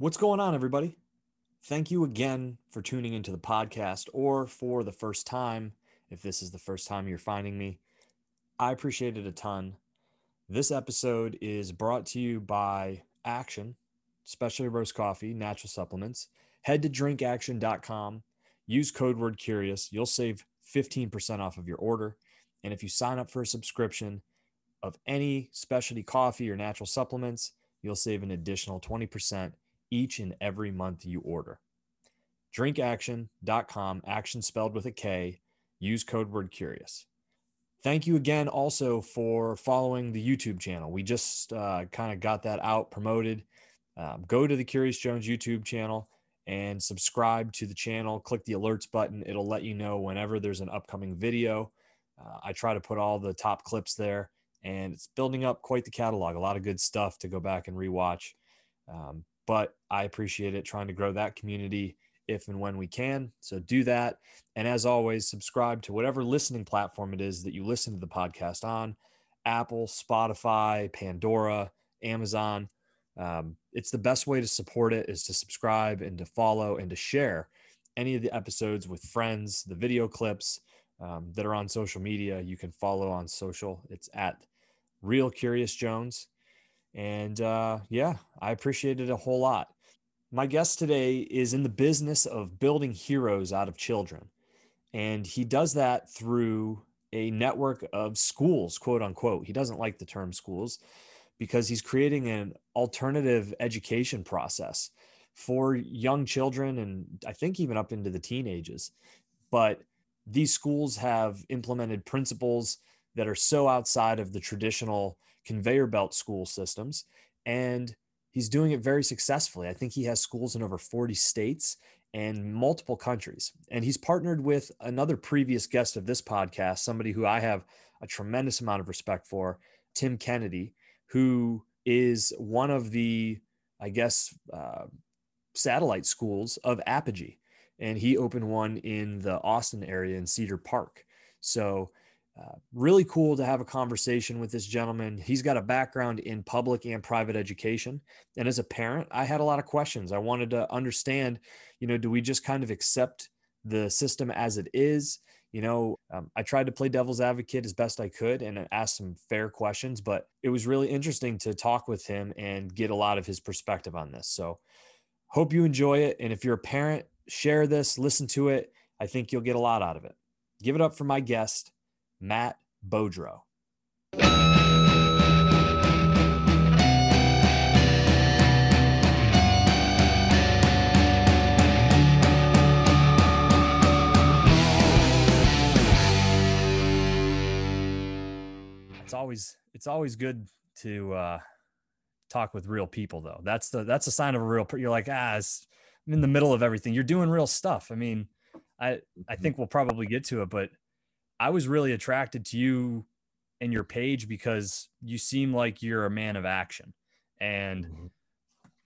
What's going on, everybody? Thank you again for tuning into the podcast or for the first time. If this is the first time you're finding me, I appreciate it a ton. This episode is brought to you by Aktion, especially roast coffee, natural supplements. Head to drinkaktion.com, use code word curious. You'll save 15% off of your order. And if you sign up for a subscription of any specialty coffee or natural supplements, you'll save an additional 20% each and every month you order. Drinkaktion.com, action spelled with a K. Use code word curious. Thank you again also for following the YouTube channel. We just uh, kind of got that out promoted. Um, go to the Curious Jones YouTube channel and subscribe to the channel. Click the alerts button. It'll let you know whenever there's an upcoming video. Uh, I try to put all the top clips there, and it's building up quite the catalog. A lot of good stuff to go back and rewatch. Um, but I appreciate it trying to grow that community if and when we can. So do that. And as always, subscribe to whatever listening platform it is that you listen to the podcast on Apple, Spotify, Pandora, Amazon. Um, it's the best way to support it is to subscribe and to follow and to share any of the episodes with friends, the video clips um, that are on social media. You can follow on social. It's at Real Curious Jones. And uh, yeah, I appreciate it a whole lot. My guest today is in the business of building heroes out of children. And he does that through a network of schools, quote unquote. He doesn't like the term schools because he's creating an alternative education process for young children and I think even up into the teenagers. But these schools have implemented principles that are so outside of the traditional conveyor belt school systems. And he's doing it very successfully. I think he has schools in over 40 states and multiple countries. And he's partnered with another previous guest of this podcast, somebody who I have a tremendous amount of respect for, Tim Kennedy, who is one of the, I guess, uh, satellite schools of Apogee. And he opened one in the Austin area in Cedar Park. So really cool to have a conversation with this gentleman. He's got a background in public and private education. And as a parent, I had a lot of questions. I wanted to understand, you know, do we just kind of accept the system as it is? You know, um, I tried to play devil's advocate as best I could and ask some fair questions, but it was really interesting to talk with him and get a lot of his perspective on this. So, hope you enjoy it. And if you're a parent, share this, listen to it. I think you'll get a lot out of it. Give it up for my guest, Matt Beaudreau. It's always it's always good to uh, talk with real people, though. That's the that's a sign of a real. You're like ah, I'm in the middle of everything. You're doing real stuff. I mean, I I mm-hmm. think we'll probably get to it, but I was really attracted to you and your page because you seem like you're a man of action. And mm-hmm.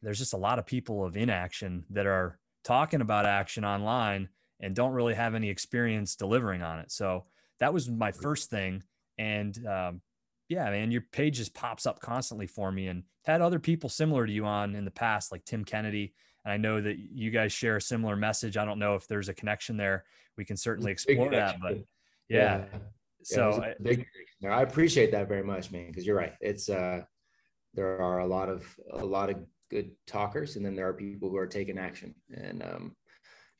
there's just a lot of people of inaction that are talking about action online and don't really have any experience delivering on it. So that was my first thing. And um, yeah, man, your page just pops up constantly for me and had other people similar to you on in the past, like Tim Kennedy. And I know that you guys share a similar message. I don't know if there's a connection there. We can certainly explore that, but yeah. yeah. So yeah, big, I appreciate that very much, man. Because you're right. It's uh, there are a lot of a lot of good talkers, and then there are people who are taking action. And um,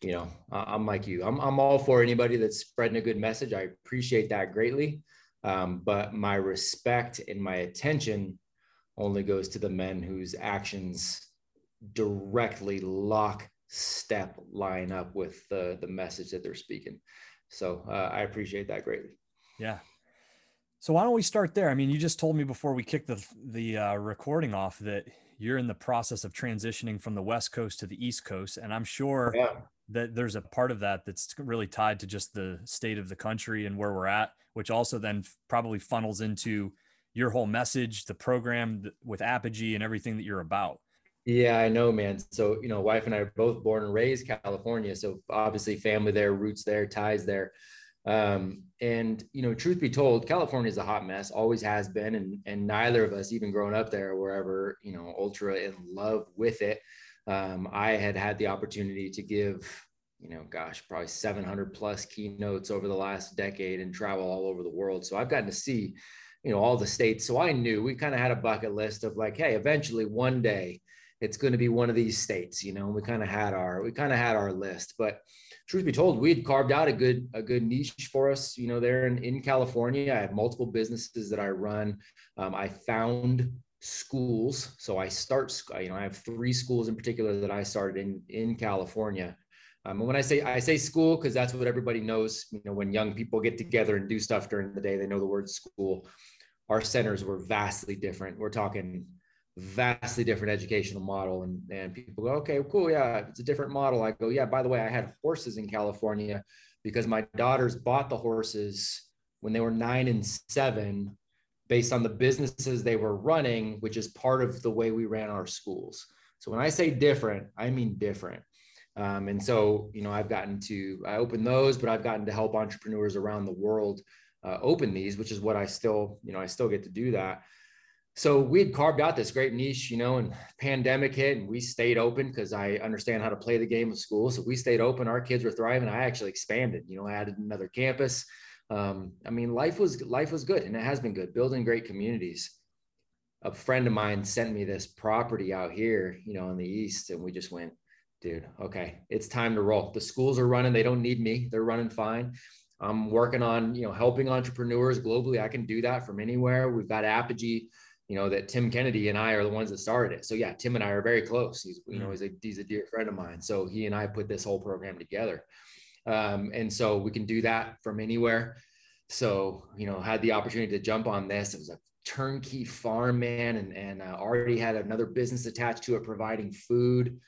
you know, I'm like you. I'm I'm all for anybody that's spreading a good message. I appreciate that greatly. Um, but my respect and my attention only goes to the men whose actions directly lock step line up with the the message that they're speaking. So uh, I appreciate that greatly. Yeah. So why don't we start there? I mean, you just told me before we kicked the the uh, recording off that you're in the process of transitioning from the West Coast to the East Coast, and I'm sure yeah. that there's a part of that that's really tied to just the state of the country and where we're at, which also then probably funnels into your whole message, the program with Apogee, and everything that you're about. Yeah, I know, man. So, you know, wife and I are both born and raised California. So obviously family there, roots there, ties there. Um, and you know, truth be told, California is a hot mess, always has been, and and neither of us, even growing up there, were ever, you know, ultra in love with it. Um, I had had the opportunity to give, you know, gosh, probably 700 plus keynotes over the last decade and travel all over the world. So I've gotten to see, you know, all the states. So I knew we kind of had a bucket list of like, hey, eventually one day it's going to be one of these states, you know, we kind of had our, we kind of had our list, but truth be told, we had carved out a good, a good niche for us, you know, there in, in California, I have multiple businesses that I run. Um, I found schools. So I start, you know, I have three schools in particular that I started in, in California. Um, and when I say, I say school, cause that's what everybody knows, you know, when young people get together and do stuff during the day, they know the word school. Our centers were vastly different. We're talking vastly different educational model and, and people go okay cool yeah it's a different model. I go yeah by the way i had horses in california because my daughters bought the horses when they were nine and seven based on the businesses they were running which is part of the way we ran our schools. So when i say different i mean different. Um, and so you know i've gotten to i open those but i've gotten to help entrepreneurs around the world uh, open these which is what i still you know i still get to do that so we had carved out this great niche, you know, and pandemic hit and we stayed open because I understand how to play the game of school. So we stayed open. Our kids were thriving. I actually expanded, you know, added another campus. Um, I mean, life was life was good and it has been good, building great communities. A friend of mine sent me this property out here, you know, in the east, and we just went, dude, okay, it's time to roll. The schools are running, they don't need me, they're running fine. I'm working on, you know, helping entrepreneurs globally. I can do that from anywhere. We've got Apogee you know, that Tim Kennedy and I are the ones that started it. So yeah, Tim and I are very close. He's, you know, mm. he's a, he's a dear friend of mine. So he and I put this whole program together. Um, and so we can do that from anywhere. So, you know, had the opportunity to jump on this. It was a turnkey farm man and, and uh, already had another business attached to it, providing food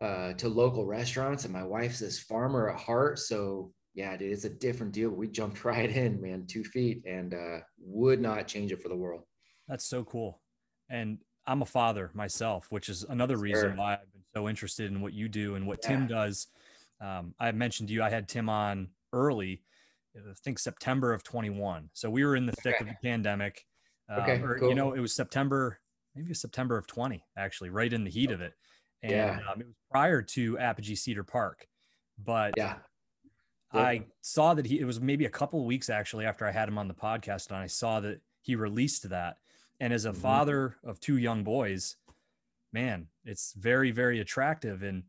uh, to local restaurants. And my wife's this farmer at heart. So yeah, dude, it's a different deal. We jumped right in, man, two feet and uh, would not change it for the world. That's so cool. And I'm a father myself, which is another reason why I've been so interested in what you do and what yeah. Tim does. Um, I mentioned to you, I had Tim on early, I think September of 21. So we were in the thick okay. of the pandemic. Um, okay, or, cool. You know, it was September, maybe September of 20, actually, right in the heat of it. And yeah. um, it was prior to Apogee Cedar Park. But yeah. I saw that he, it was maybe a couple of weeks actually after I had him on the podcast, and I saw that he released that. And as a mm-hmm. father of two young boys, man, it's very, very attractive. And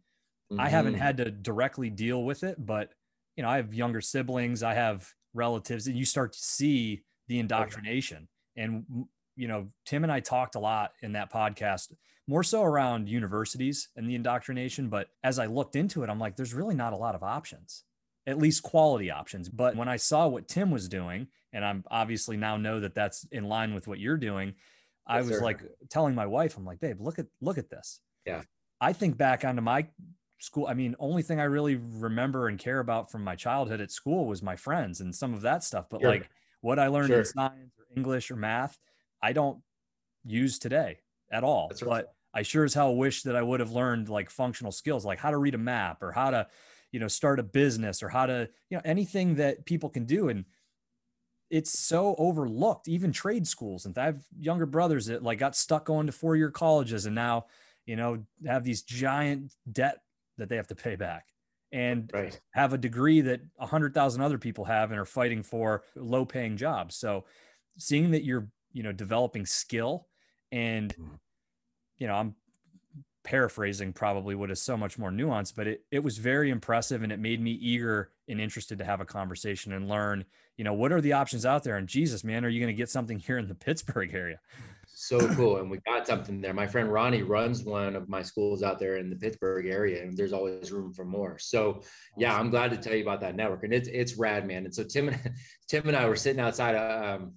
mm-hmm. I haven't mm-hmm. had to directly deal with it, but you know, I have younger siblings, I have relatives, and you start to see the indoctrination. Okay. And you know, Tim and I talked a lot in that podcast, more so around universities and the indoctrination. But as I looked into it, I'm like, there's really not a lot of options, at least quality options. But mm. when I saw what Tim was doing and I'm obviously now know that that's in line with what you're doing. Yes, I was sir. like telling my wife, I'm like, babe, look at look at this. Yeah. I think back onto my school. I mean, only thing I really remember and care about from my childhood at school was my friends and some of that stuff. But sure. like what I learned sure. in science or English or math, I don't use today at all. Right. But I sure as hell wish that I would have learned like functional skills, like how to read a map or how to, you know, start a business or how to, you know, anything that people can do. And it's so overlooked even trade schools and i have younger brothers that like got stuck going to four year colleges and now you know have these giant debt that they have to pay back and right. have a degree that a hundred thousand other people have and are fighting for low paying jobs so seeing that you're you know developing skill and mm-hmm. you know i'm paraphrasing probably what is so much more nuanced, but it, it was very impressive and it made me eager and interested to have a conversation and learn, you know, what are the options out there? And Jesus, man, are you going to get something here in the Pittsburgh area? So cool. And we got something there. My friend Ronnie runs one of my schools out there in the Pittsburgh area, and there's always room for more. So yeah, I'm glad to tell you about that network. And it's it's rad, man. And so Tim and Tim and I were sitting outside a um,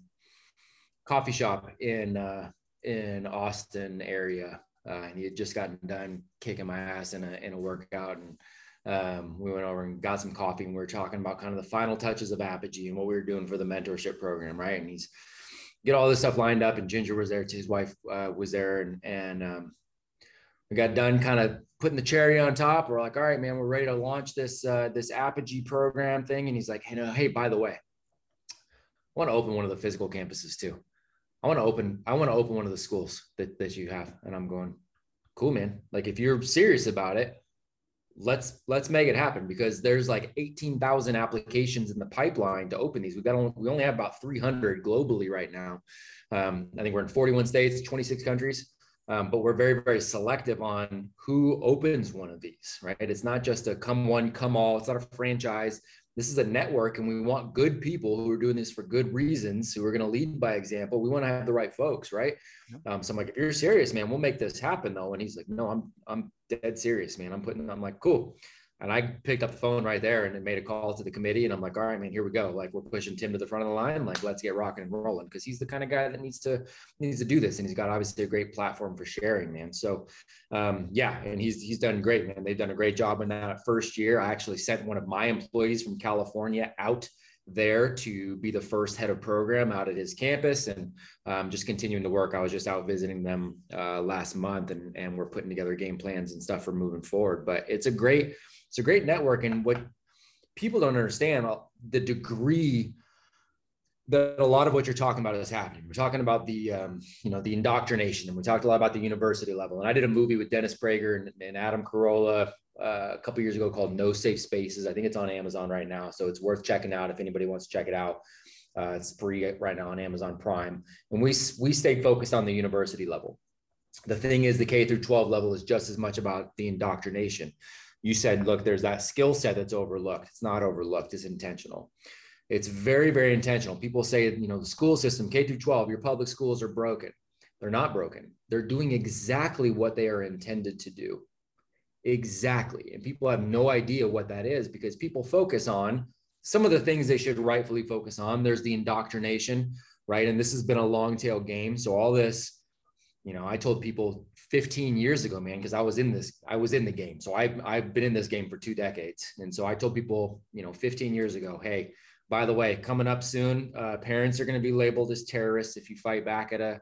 coffee shop in uh, in Austin area uh, and he had just gotten done kicking my ass in a in a workout, and um, we went over and got some coffee, and we were talking about kind of the final touches of Apogee and what we were doing for the mentorship program, right? And he's get all this stuff lined up, and Ginger was there, his wife uh, was there, and and um, we got done kind of putting the cherry on top. We're like, all right, man, we're ready to launch this uh, this Apogee program thing, and he's like, hey, no, hey, by the way, I want to open one of the physical campuses too. I want to open, I want to open one of the schools that, that you have. And I'm going, cool, man. Like if you're serious about it, let's let's make it happen because there's like 18,000 applications in the pipeline to open these. We've got only, we only have about 300 globally right now. Um, I think we're in 41 states, 26 countries. Um, but we're very, very selective on who opens one of these, right? It's not just a come one, come all. It's not a franchise. This is a network, and we want good people who are doing this for good reasons, who are going to lead by example. We want to have the right folks, right? Um, so I'm like, if you're serious, man, we'll make this happen, though. And he's like, no, I'm, I'm dead serious, man. I'm putting. I'm like, cool. And I picked up the phone right there and made a call to the committee. And I'm like, all right, man, here we go. Like we're pushing Tim to the front of the line. Like let's get rocking and rolling because he's the kind of guy that needs to needs to do this. And he's got obviously a great platform for sharing, man. So um, yeah, and he's he's done great, man. They've done a great job in that first year. I actually sent one of my employees from California out there to be the first head of program out at his campus and um, just continuing to work. I was just out visiting them uh, last month and, and we're putting together game plans and stuff for moving forward. But it's a great it's a great network. And what people don't understand the degree that a lot of what you're talking about is happening. We're talking about the, um, you know, the indoctrination, and we talked a lot about the university level. And I did a movie with Dennis Prager and, and Adam Carolla uh, a couple years ago called No Safe Spaces. I think it's on Amazon right now, so it's worth checking out if anybody wants to check it out. Uh, it's free right now on Amazon Prime, and we we stay focused on the university level. The thing is, the K through 12 level is just as much about the indoctrination you said, look, there's that skill set that's overlooked. It's not overlooked, it's intentional. It's very, very intentional. People say, you know, the school system, K through 12, your public schools are broken. They're not broken. They're doing exactly what they are intended to do. Exactly. And people have no idea what that is because people focus on some of the things they should rightfully focus on. There's the indoctrination, right? And this has been a long tail game. So all this, you know, I told people 15 years ago, man, because I was in this, I was in the game. So I've, I've been in this game for two decades. And so I told people, you know, 15 years ago, hey, by the way, coming up soon, uh, parents are going to be labeled as terrorists if you fight back at a,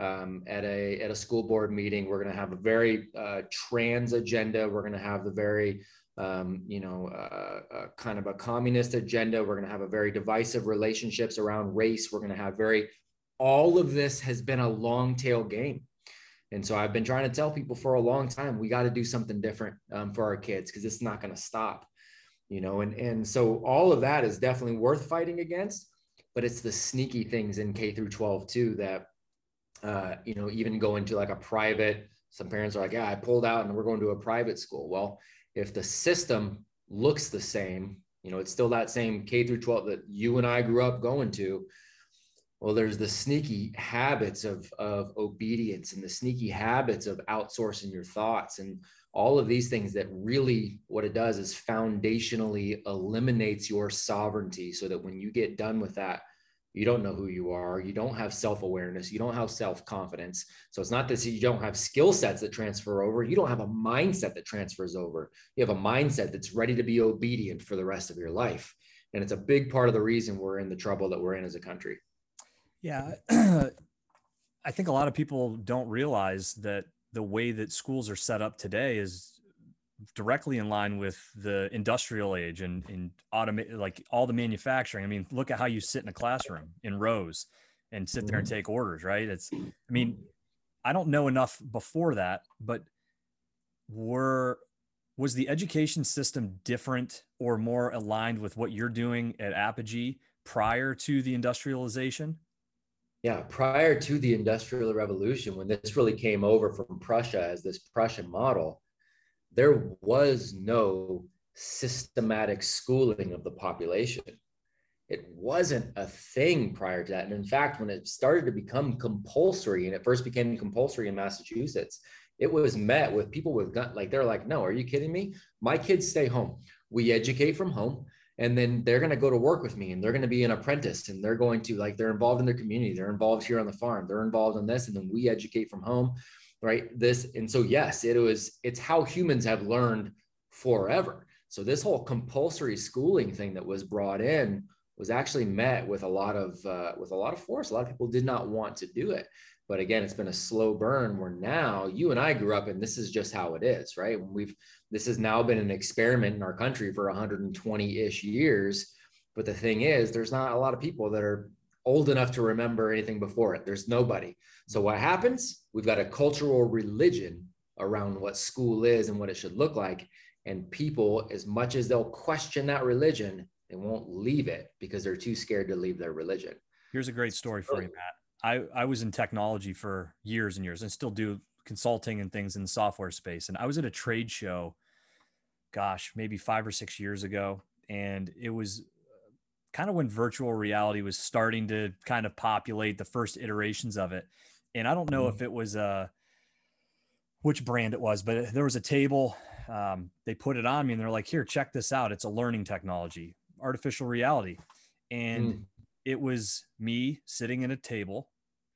um, at a at a school board meeting. We're going to have a very uh, trans agenda. We're going to have the very um, you know uh, uh, kind of a communist agenda. We're going to have a very divisive relationships around race. We're going to have very all of this has been a long tail game. And so I've been trying to tell people for a long time, we got to do something different um, for our kids because it's not going to stop, you know. And and so all of that is definitely worth fighting against, but it's the sneaky things in K through 12 too that, uh, you know, even going to like a private. Some parents are like, yeah, I pulled out and we're going to a private school. Well, if the system looks the same, you know, it's still that same K through 12 that you and I grew up going to well there's the sneaky habits of of obedience and the sneaky habits of outsourcing your thoughts and all of these things that really what it does is foundationally eliminates your sovereignty so that when you get done with that you don't know who you are you don't have self-awareness you don't have self-confidence. So it's not that you don't have skill sets that transfer over you don't have a mindset that transfers over. You have a mindset that's ready to be obedient for the rest of your life. And it's a big part of the reason we're in the trouble that we're in as a country yeah. I think a lot of people don't realize that the way that schools are set up today is directly in line with the industrial age and in automate like all the manufacturing. I mean, look at how you sit in a classroom in rows and sit there and mm-hmm. take orders, right? It's I mean, I don't know enough before that, but were was the education system different or more aligned with what you're doing at Apogee prior to the industrialization? Yeah, prior to the Industrial Revolution, when this really came over from Prussia as this Prussian model, there was no systematic schooling of the population. It wasn't a thing prior to that. And in fact, when it started to become compulsory, and it first became compulsory in Massachusetts, it was met with people with gun, like they're like, no, are you kidding me? My kids stay home. We educate from home and then they're going to go to work with me and they're going to be an apprentice and they're going to like they're involved in their community they're involved here on the farm they're involved in this and then we educate from home right this and so yes it was it's how humans have learned forever. So this whole compulsory schooling thing that was brought in was actually met with a lot of uh, with a lot of force. A lot of people did not want to do it but again it's been a slow burn where now you and i grew up and this is just how it is right we've this has now been an experiment in our country for 120-ish years but the thing is there's not a lot of people that are old enough to remember anything before it there's nobody so what happens we've got a cultural religion around what school is and what it should look like. And people, as much as they'll question that religion, they won't leave it because they're too scared to leave their religion. Here's a great story for you, Matt. I, I was in technology for years and years and still do consulting and things in the software space. And I was at a trade show, gosh, maybe five or six years ago. And it was kind of when virtual reality was starting to kind of populate the first iterations of it. And I don't know mm-hmm. if it was uh which brand it was, but there was a table. Um, they put it on me and they're like, here, check this out. It's a learning technology, artificial reality. And mm. it was me sitting at a table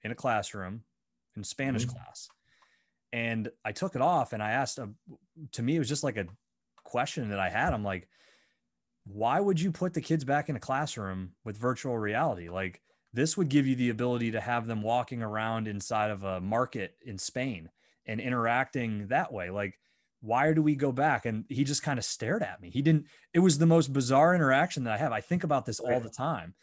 in a classroom in Spanish mm. class. And I took it off and I asked, a, to me, it was just like a question that I had. I'm like, why would you put the kids back in a classroom with virtual reality? Like this would give you the ability to have them walking around inside of a market in Spain and interacting that way. Like, why do we go back? And he just kind of stared at me. He didn't, it was the most bizarre interaction that I have. I think about this all the time.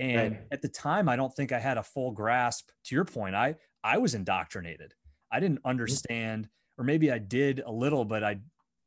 And right. at the time, I don't think I had a full grasp to your point. I, I was indoctrinated. I didn't mm-hmm. understand, or maybe I did a little, but I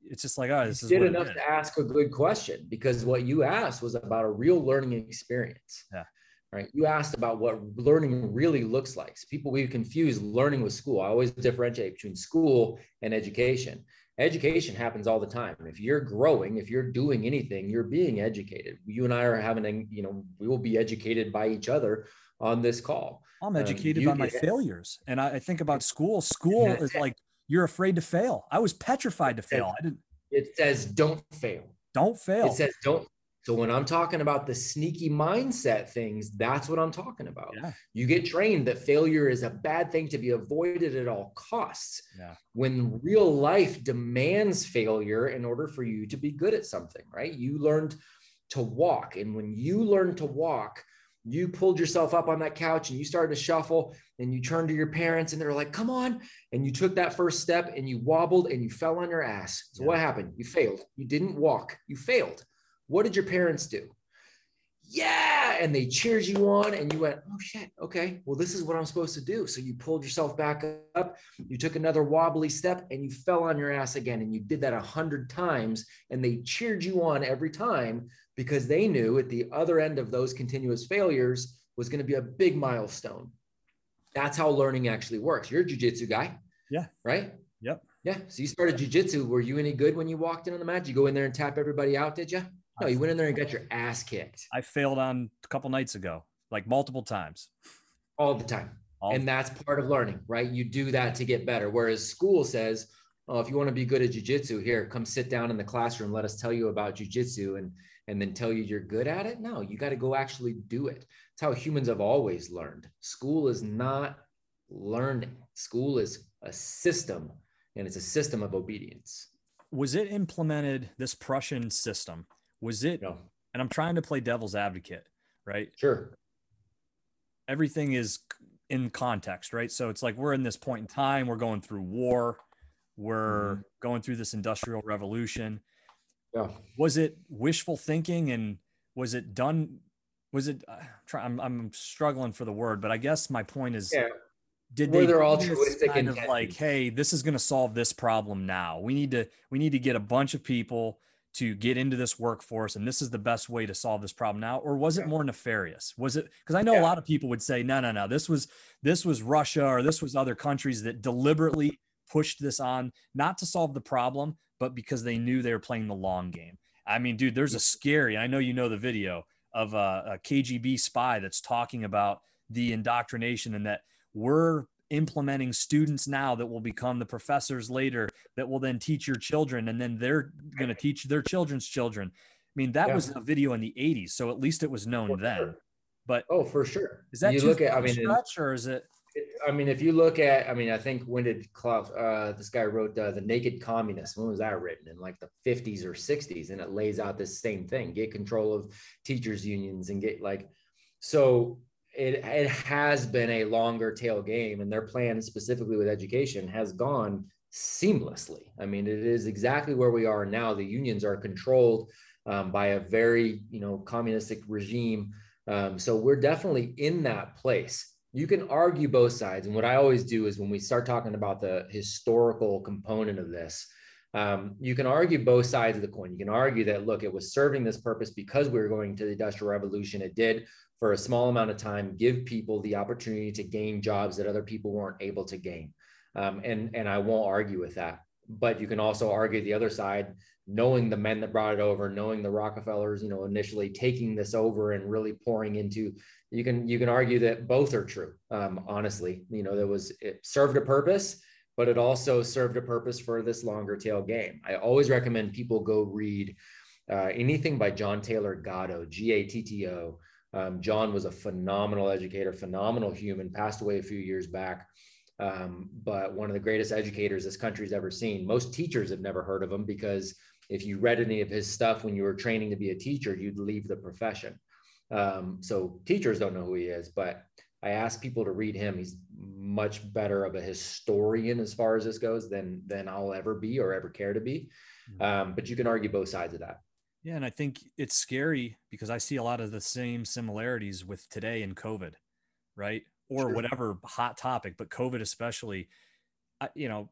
it's just like, oh, this you is did enough to ask a good question because what you asked was about a real learning experience. Yeah. Right. You asked about what learning really looks like. So people we confuse learning with school. I always differentiate between school and education. Education happens all the time. If you're growing, if you're doing anything, you're being educated. You and I are having, a, you know, we will be educated by each other on this call. I'm um, educated um, by my failures. And I, I think about school. School is like you're afraid to fail. I was petrified to fail. I didn't. It says don't fail. Don't fail. It says don't. So when I'm talking about the sneaky mindset things, that's what I'm talking about. Yeah. You get trained that failure is a bad thing to be avoided at all costs. Yeah. When real life demands failure in order for you to be good at something, right? You learned to walk. And when you learn to walk, you pulled yourself up on that couch and you started to shuffle and you turned to your parents and they're like, come on. And you took that first step and you wobbled and you fell on your ass. So yeah. what happened? You failed. You didn't walk. You failed. What did your parents do? Yeah. And they cheered you on and you went, oh shit. Okay. Well, this is what I'm supposed to do. So you pulled yourself back up. You took another wobbly step and you fell on your ass again. And you did that a hundred times and they cheered you on every time because they knew at the other end of those continuous failures was going to be a big milestone. That's how learning actually works. You're a jujitsu guy. Yeah. Right? Yep. Yeah. So you started jujitsu. Were you any good when you walked in on the mat? Did you go in there and tap everybody out, did you? No, you went in there and got your ass kicked. I failed on a couple nights ago, like multiple times. All the time. All and that's part of learning, right? You do that to get better. Whereas school says, oh, if you want to be good at jujitsu, here, come sit down in the classroom. Let us tell you about jujitsu. And and then tell you you're good at it. No, you got to go actually do it. It's how humans have always learned. School is not learning, school is a system, and it's a system of obedience. Was it implemented, this Prussian system? Was it, and I'm trying to play devil's advocate, right? Sure. Everything is in context, right? So it's like we're in this point in time, we're going through war, we're mm-hmm. going through this industrial revolution yeah. Was it wishful thinking and was it done? Was it, uh, try, I'm, I'm struggling for the word, but I guess my point is, yeah. did Were they altruistic kind of like, Hey, this is going to solve this problem now. We need to, we need to get a bunch of people to get into this workforce and this is the best way to solve this problem now or was it more nefarious was it because i know yeah. a lot of people would say no no no this was this was russia or this was other countries that deliberately pushed this on not to solve the problem but because they knew they were playing the long game. I mean, dude, there's a scary, I know you know the video of a, a KGB spy that's talking about the indoctrination and that we're implementing students now that will become the professors later that will then teach your children and then they're going to teach their children's children. I mean, that yeah. was a video in the 80s, so at least it was known for then. Sure. But oh, for sure. Is that you look at? I mean, stretch or is it? I mean, if you look at, I mean, I think when did Klaus, uh, this guy wrote uh, The Naked Communist? When was that written? In like the 50s or 60s. And it lays out this same thing get control of teachers' unions and get like, so it, it has been a longer tail game. And their plan, specifically with education, has gone seamlessly. I mean, it is exactly where we are now. The unions are controlled um, by a very, you know, communistic regime. Um, so we're definitely in that place you can argue both sides. And what I always do is when we start talking about the historical component of this, um, you can argue both sides of the coin. You can argue that, look, it was serving this purpose because we were going to the Industrial Revolution. It did, for a small amount of time, give people the opportunity to gain jobs that other people weren't able to gain. Um, and, and I won't argue with that. But you can also argue the other side, knowing the men that brought it over, knowing the Rockefellers, you know, initially taking this over and really pouring into you can you can argue that both are true. Um, honestly, you know, there was it served a purpose, but it also served a purpose for this longer tail game. I always recommend people go read uh, anything by John Taylor Gatto, G A T T O. Um, John was a phenomenal educator, phenomenal human, passed away a few years back. Um, but one of the greatest educators this country's ever seen. Most teachers have never heard of him because if you read any of his stuff when you were training to be a teacher, you'd leave the profession. Um, so teachers don't know who he is, but I ask people to read him. He's much better of a historian as far as this goes than than I'll ever be or ever care to be. Mm-hmm. Um, but you can argue both sides of that. Yeah, and I think it's scary because I see a lot of the same similarities with today and COVID, right? Or sure. whatever hot topic, but COVID especially. You know,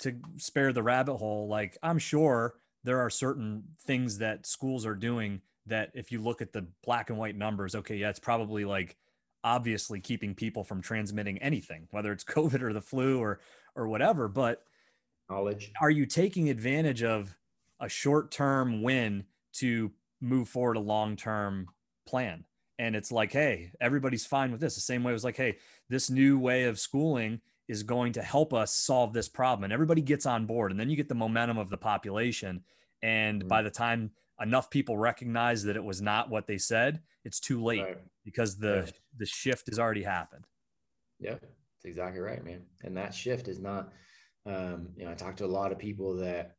to spare the rabbit hole, like I'm sure there are certain things that schools are doing that if you look at the black and white numbers, okay, yeah, it's probably like obviously keeping people from transmitting anything, whether it's COVID or the flu or or whatever. But knowledge. Are you taking advantage of a short-term win to move forward a long-term plan? And it's like, hey, everybody's fine with this. The same way it was like, hey, this new way of schooling is going to help us solve this problem. And everybody gets on board. And then you get the momentum of the population. And mm-hmm. by the time enough people recognize that it was not what they said, it's too late right. because the yeah. the shift has already happened. Yep, that's exactly right, man. And that shift is not. Um, you know, I talk to a lot of people that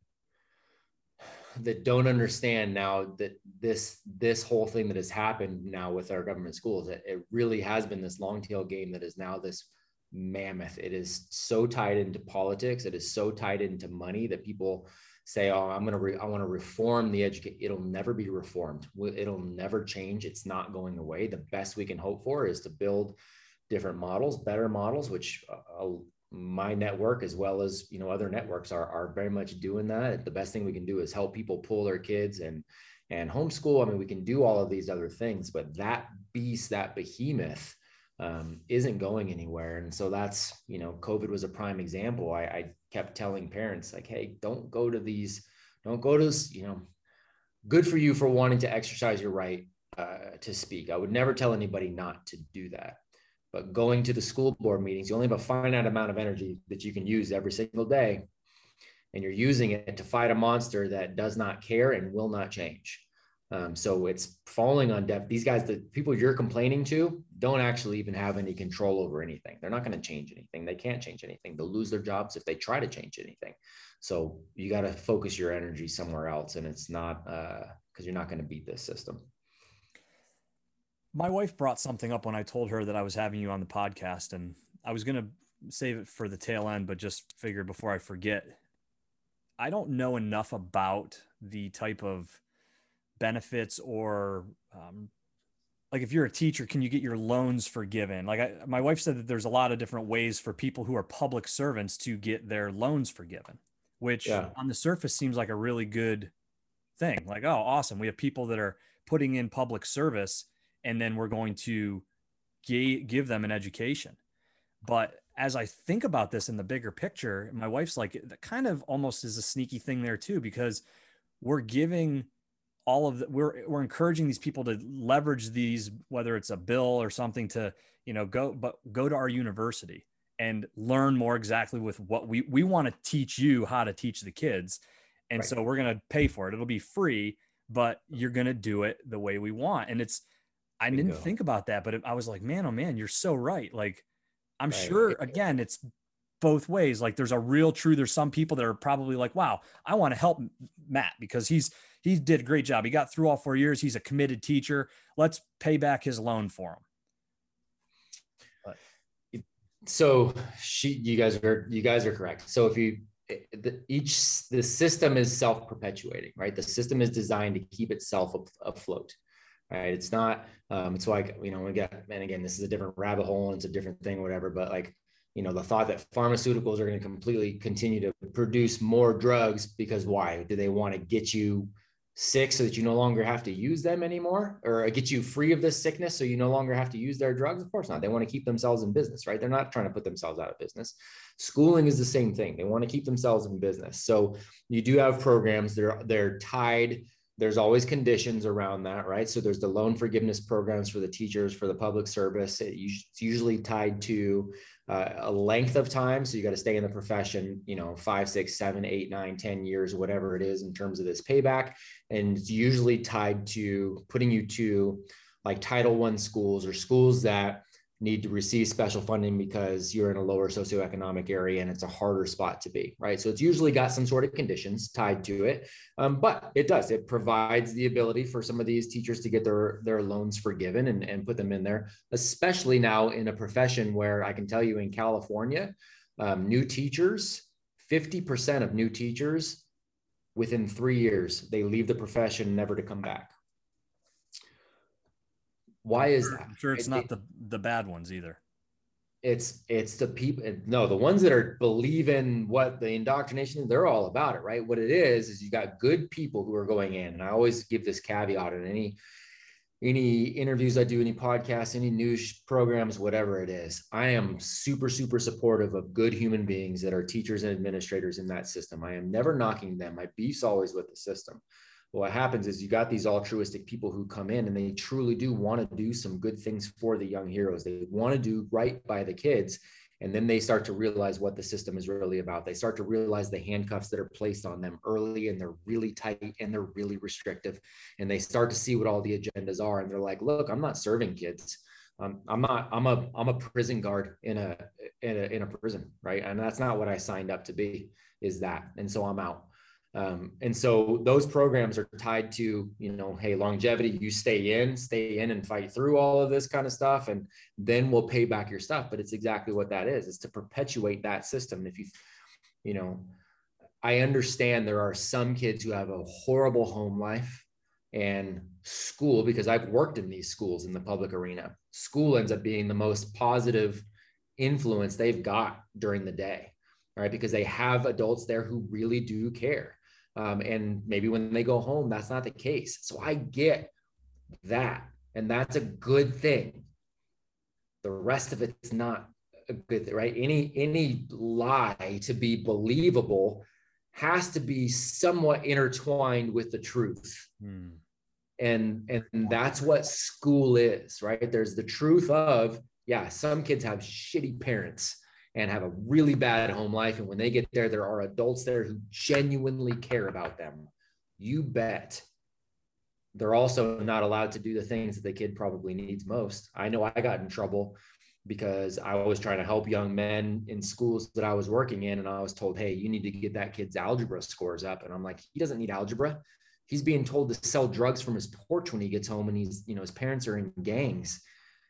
that don't understand now that this this whole thing that has happened now with our government schools it, it really has been this long tail game that is now this mammoth it is so tied into politics it is so tied into money that people say, "Oh, I'm gonna, re- I want to reform the education." It'll never be reformed. It'll never change. It's not going away. The best we can hope for is to build different models, better models, which uh, uh, my network as well as you know other networks are are very much doing that. The best thing we can do is help people pull their kids and and homeschool. I mean, we can do all of these other things, but that beast, that behemoth um, isn't going anywhere. And so that's, you know, COVID was a prime example. I, I kept telling parents, like, hey, don't go to these, don't go to this, you know, good for you for wanting to exercise your right uh, to speak. I would never tell anybody not to do that. But going to the school board meetings, you only have a finite amount of energy that you can use every single day. And you're using it to fight a monster that does not care and will not change. Um, so it's falling on deaf. These guys, the people you're complaining to, don't actually even have any control over anything. They're not going to change anything. They can't change anything. They'll lose their jobs if they try to change anything. So you got to focus your energy somewhere else, and it's not because uh, you're not going to beat this system. My wife brought something up when I told her that I was having you on the podcast, and I was going to save it for the tail end, but just figured before I forget. I don't know enough about the type of benefits or um, like if you're a teacher can you get your loans forgiven like I, my wife said that there's a lot of different ways for people who are public servants to get their loans forgiven which yeah. on the surface seems like a really good thing like oh awesome we have people that are putting in public service and then we're going to g- give them an education. But as i think about this in the bigger picture my wife's like that kind of almost is a sneaky thing there too because we're giving all of the, we're we're encouraging these people to leverage these whether it's a bill or something to you know go but go to our university and learn more exactly with what we we want to teach you how to teach the kids. And right. so we're going to pay for it. It'll be free but you're going to do it the way we want. And it's i didn't think about that but i was like man oh man you're so right like i'm right. sure again it's both ways like there's a real true there's some people that are probably like wow i want to help matt because he's he did a great job. He got through all four years. He's a committed teacher. Let's pay back his loan for him. But. So she, you guys are, you guys are correct. So if you, the, each, the system is self perpetuating, right? The system is designed to keep itself afloat. Right? It's not, um, it's like, you know, we get, and again, this is a different rabbit hole and it's a different thing, whatever, but like, you know, the thought that pharmaceuticals are going to completely continue to produce more drugs because why? Do they want to get you sick so that you no longer have to use them anymore or get you free of this sickness so you no longer have to use their drugs? Of course not. They want to keep themselves in business, right? They're not trying to put themselves out of business. Schooling is the same thing. They want to keep themselves in business. So you do have programs, they're they're tied there's always conditions around that, right? So there's the loan forgiveness programs for the teachers for the public service. It's usually tied to uh, a length of time. So you got to stay in the profession, you know, five, six, seven, eight, nine, ten years, whatever it is in terms of this payback. And it's usually tied to putting you to like Title One schools or schools that need to receive special funding because you're in a lower socioeconomic area and it's a harder spot to be, right? So it's usually got some sort of conditions tied to it, um, but it does. It provides the ability for some of these teachers to get their their loans forgiven and, and put them in there, especially now in a profession where I can tell you in California, um, new teachers, 50% of new teachers within three years, they leave the profession never to come back. Why is that? I'm sure it's not the the bad ones either. It's it's the people. No, the ones that are believing what the indoctrination. They're all about it, right? What it is is you got good people who are going in, and I always give this caveat in any any interviews I do, any podcasts, any news programs, whatever it is. I am super, super supportive of good human beings that are teachers and administrators in that system. I am never knocking them. My beef's always with the system what happens is you got these altruistic people who come in and they truly do want to do some good things for the young heroes. They want to do right by the kids. And then they start to realize what the system is really about. They start to realize the handcuffs that are placed on them early and they're really tight and they're really restrictive. And they start to see what all the agendas are. And they're like, look, I'm not serving kids. Um, I'm not, I'm a, I'm a prison guard in a, in a, in a prison. Right. And that's not what I signed up to be is that. And so I'm out. Um, and so those programs are tied to, you know, hey, longevity, you stay in, stay in and fight through all of this kind of stuff, and then we'll pay back your stuff. But it's exactly what that is, is to perpetuate that system. If you, you know, I understand there are some kids who have a horrible home life and school, because I've worked in these schools in the public arena. School ends up being the most positive influence they've got during the day, right? Because they have adults there who really do care um, and maybe when they go home, that's not the case. So I get that. And that's a good thing. The rest of it's not a good thing, right? Any any lie to be believable has to be somewhat intertwined with the truth. Hmm. And and that's what school is, right? There's the truth of, yeah, some kids have shitty parents and have a really bad home life. And when they get there, there are adults there who genuinely care about them. You bet. They're also not allowed to do the things that the kid probably needs most. I know I got in trouble because I was trying to help young men in schools that I was working in. And I was told, hey, you need to get that kid's algebra scores up. And I'm like, he doesn't need algebra. He's being told to sell drugs from his porch when he gets home and he's, you know, his parents are in gangs.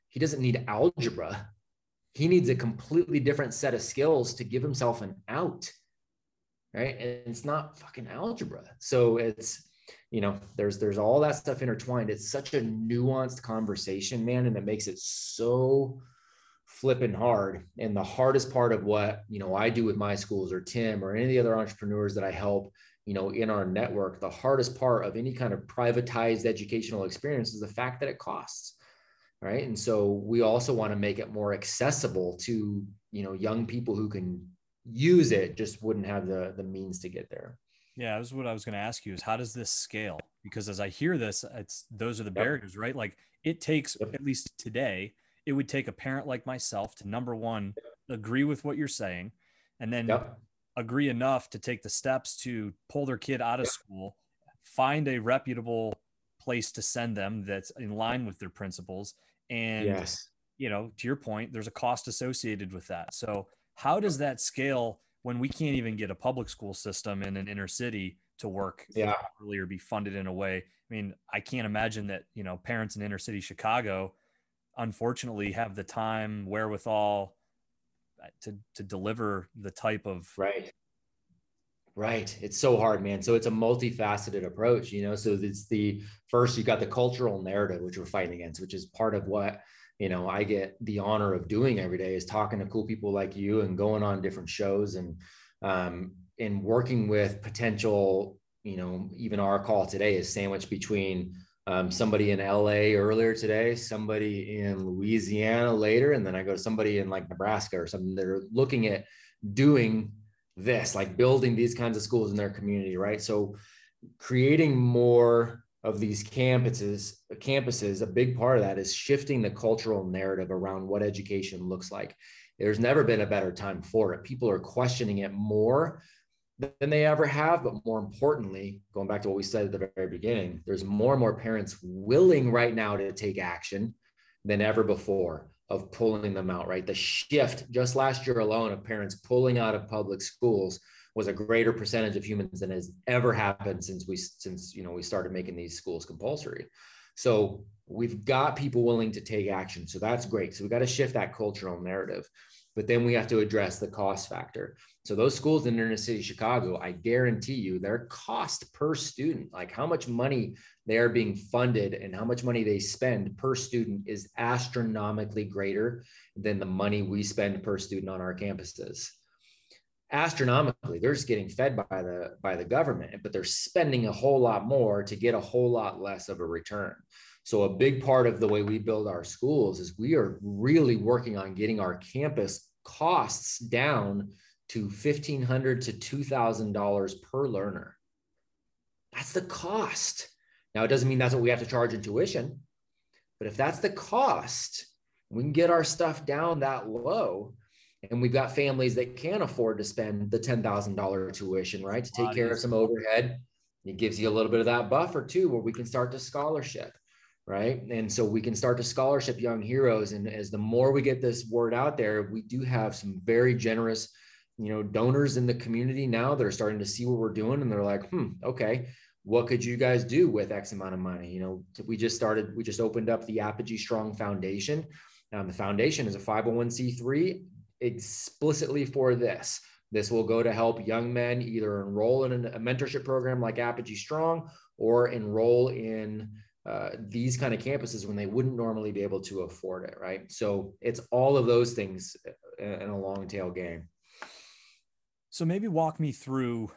He doesn't need algebra he needs a completely different set of skills to give himself an out right? And it's not fucking algebra. So it's you know there's there's all that stuff intertwined. It's such a nuanced conversation man and it makes it so flipping hard. And the hardest part of what you know i do with my schools or tim or any of the other entrepreneurs that i help you know in our network the hardest part of any kind of privatized educational experience is the fact that it costs right and so we also want to make it more accessible to you know young people who can use it just wouldn't have the the means to get there yeah that was what i was going to ask you is how does this scale because as i hear this it's those are the yep. barriers right like it takes yep. at least today it would take a parent like myself to number one agree with what you're saying and then yep. agree enough to take the steps to pull their kid out of school find a reputable place to send them that's in line with their principles and yes. you know to your point there's a cost associated with that so how does that scale when we can't even get a public school system in an inner city to work yeah. properly or be funded in a way i mean i can't imagine that you know parents in inner city chicago unfortunately have the time wherewithal uh, to to deliver the type of right Right. It's so hard, man. So it's a multifaceted approach, you know. So it's the first you got the cultural narrative, which we're fighting against, which is part of what you know I get the honor of doing every day is talking to cool people like you and going on different shows and um and working with potential, you know, even our call today is sandwiched between um, somebody in LA earlier today, somebody in Louisiana later, and then I go to somebody in like Nebraska or something. They're looking at doing this, like building these kinds of schools in their community, right? So creating more of these campuses, campuses, a big part of that is shifting the cultural narrative around what education looks like. There's never been a better time for it. People are questioning it more than they ever have. But more importantly, going back to what we said at the very beginning, there's more and more parents willing right now to take action than ever before of pulling them out, right? The shift just last year alone of parents pulling out of public schools was a greater percentage of humans than has ever happened since we since you know we started making these schools compulsory. So we've got people willing to take action. So that's great. So we've got to shift that cultural narrative. But then we have to address the cost factor. So those schools in inner city Chicago, I guarantee you their cost per student, like how much money they are being funded and how much money they spend per student is astronomically greater than the money we spend per student on our campuses. Astronomically they're just getting fed by the by the government but they're spending a whole lot more to get a whole lot less of a return. So a big part of the way we build our schools is we are really working on getting our campus costs down to 1500 to $2000 per learner. That's the cost now it doesn't mean that's what we have to charge in tuition but if that's the cost we can get our stuff down that low and we've got families that can't afford to spend the $10,000 tuition, right? To take care of some overhead. It gives you a little bit of that buffer too, where we can start to scholarship, right? And so we can start to scholarship young heroes. And as the more we get this word out there, we do have some very generous, you know, donors in the community now that are starting to see what we're doing. And they're like, hmm, okay, what could you guys do with X amount of money? You know, we just started, we just opened up the Apogee Strong Foundation. The foundation is a 501c3 explicitly for this. This will go to help young men either enroll in a mentorship program like Apogee Strong or enroll in uh, these kind of campuses when they wouldn't normally be able to afford it, right? So it's all of those things in a long tail game. So maybe walk me through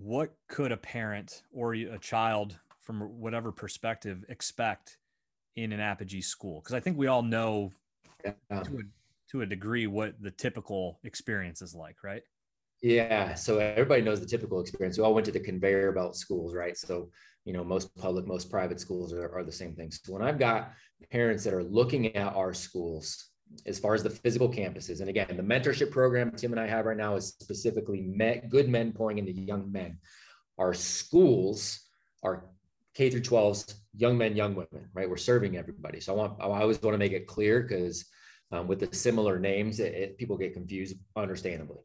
what could a parent or a child from whatever perspective expect in an Apogee school? Because I think we all know yeah. to, a, to a degree what the typical experience is like, right? Yeah. So everybody knows the typical experience. We all went to the conveyor belt schools, right? So, you know, most public, most private schools are, are the same thing So when I've got parents that are looking at our schools as far as the physical campuses, and again, the mentorship program Tim and I have right now is specifically met, good men pouring into young men. Our schools are K through 12s, young men, young women, right? We're serving everybody. So I want, I always want to make it clear because um, with the similar names, it, it, people get confused, understandably.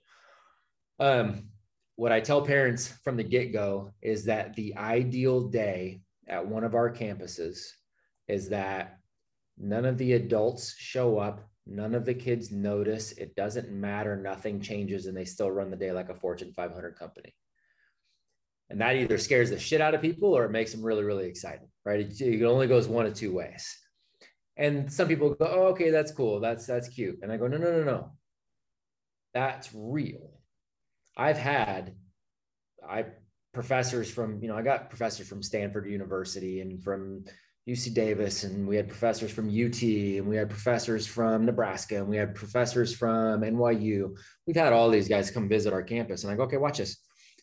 Um, what I tell parents from the get go is that the ideal day at one of our campuses is that none of the adults show up, none of the kids notice, it doesn't matter, nothing changes, and they still run the day like a Fortune 500 company. And that either scares the shit out of people or it makes them really, really excited, right? It, it only goes one of two ways. And some people go, oh, okay, that's cool. That's that's cute. And I go, no, no, no, no. That's real. I've had I professors from, you know, I got professors from Stanford University and from UC Davis, and we had professors from UT, and we had professors from Nebraska, and we had professors from NYU. We've had all these guys come visit our campus, and I go, okay, watch this.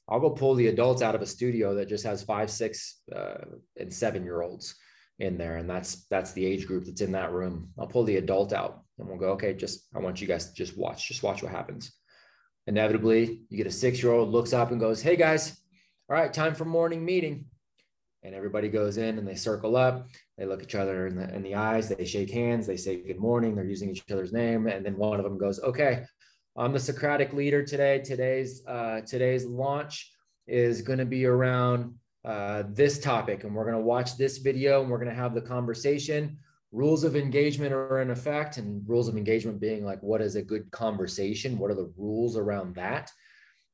I'll go pull the adults out of a studio that just has five, six, uh, and seven year olds in there and that's that's the age group that's in that room i'll pull the adult out and we'll go okay just i want you guys to just watch just watch what happens inevitably you get a six year old looks up and goes hey guys all right time for morning meeting and everybody goes in and they circle up. They look each other in the, in the eyes. They shake hands. They say good morning. They're using each other's name. And then one of them goes okay i'm the socratic leader today. Today's uh, today's launch is going to be around uh, this topic and we're going to watch this video and we're going to have the conversation. Rules of engagement are in effect and rules of engagement being like what is a good conversation? What are the rules around that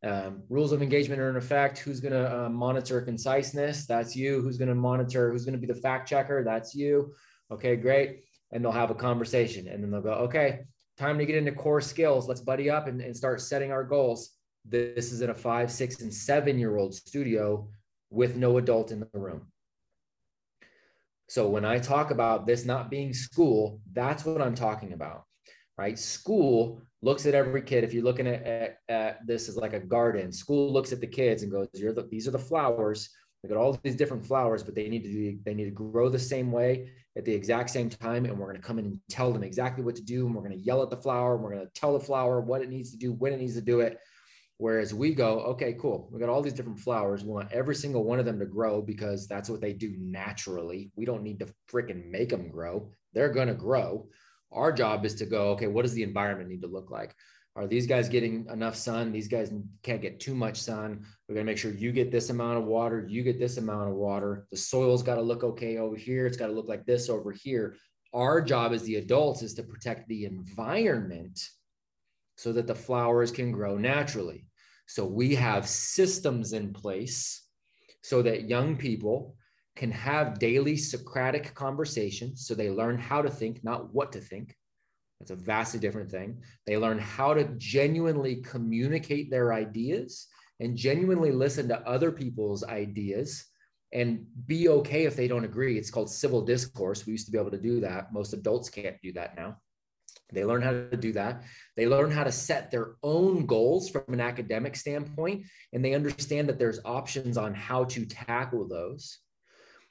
Um, rules of engagement are in effect. Who's going to uh, monitor conciseness? That's you. Who's going to monitor? Who's going to be the fact checker? That's you. Okay, great. And they'll have a conversation and then they'll go, okay, time to get into core skills. Let's buddy up and, and start setting our goals. This is in a five, six, and seven year old studio with no adult in the room. So when I talk about this not being school, that's what I'm talking about, right? School looks at every kid. If you're looking at, at, at this as like a garden, school looks at the kids and goes, "You're the, these are the flowers. Look at all these different flowers, but they need to do, they need to grow the same way at the exact same time. And we're going to come in and tell them exactly what to do. And we're going to yell at the flower. And we're going to tell the flower what it needs to do, when it needs to do it. Whereas we go, okay, cool. We got all these different flowers. We want every single one of them to grow because that's what they do naturally. We don't need to freaking make them grow. They're going to grow. Our job is to go, okay, what does the environment need to look like? Are these guys getting enough sun? These guys can't get too much sun. We're going to make sure you get this amount of water, you get this amount of water. The soil's got to look okay over here. It's got to look like this over here. Our job as the adults is to protect the environment so that the flowers can grow naturally. So we have systems in place so that young people can have daily Socratic conversations. So they learn how to think, not what to think. That's a vastly different thing. They learn how to genuinely communicate their ideas and genuinely listen to other people's ideas and be okay if they don't agree. It's called civil discourse. We used to be able to do that. Most adults can't do that now. They learn how to do that. They learn how to set their own goals from an academic standpoint, and they understand that there's options on how to tackle those.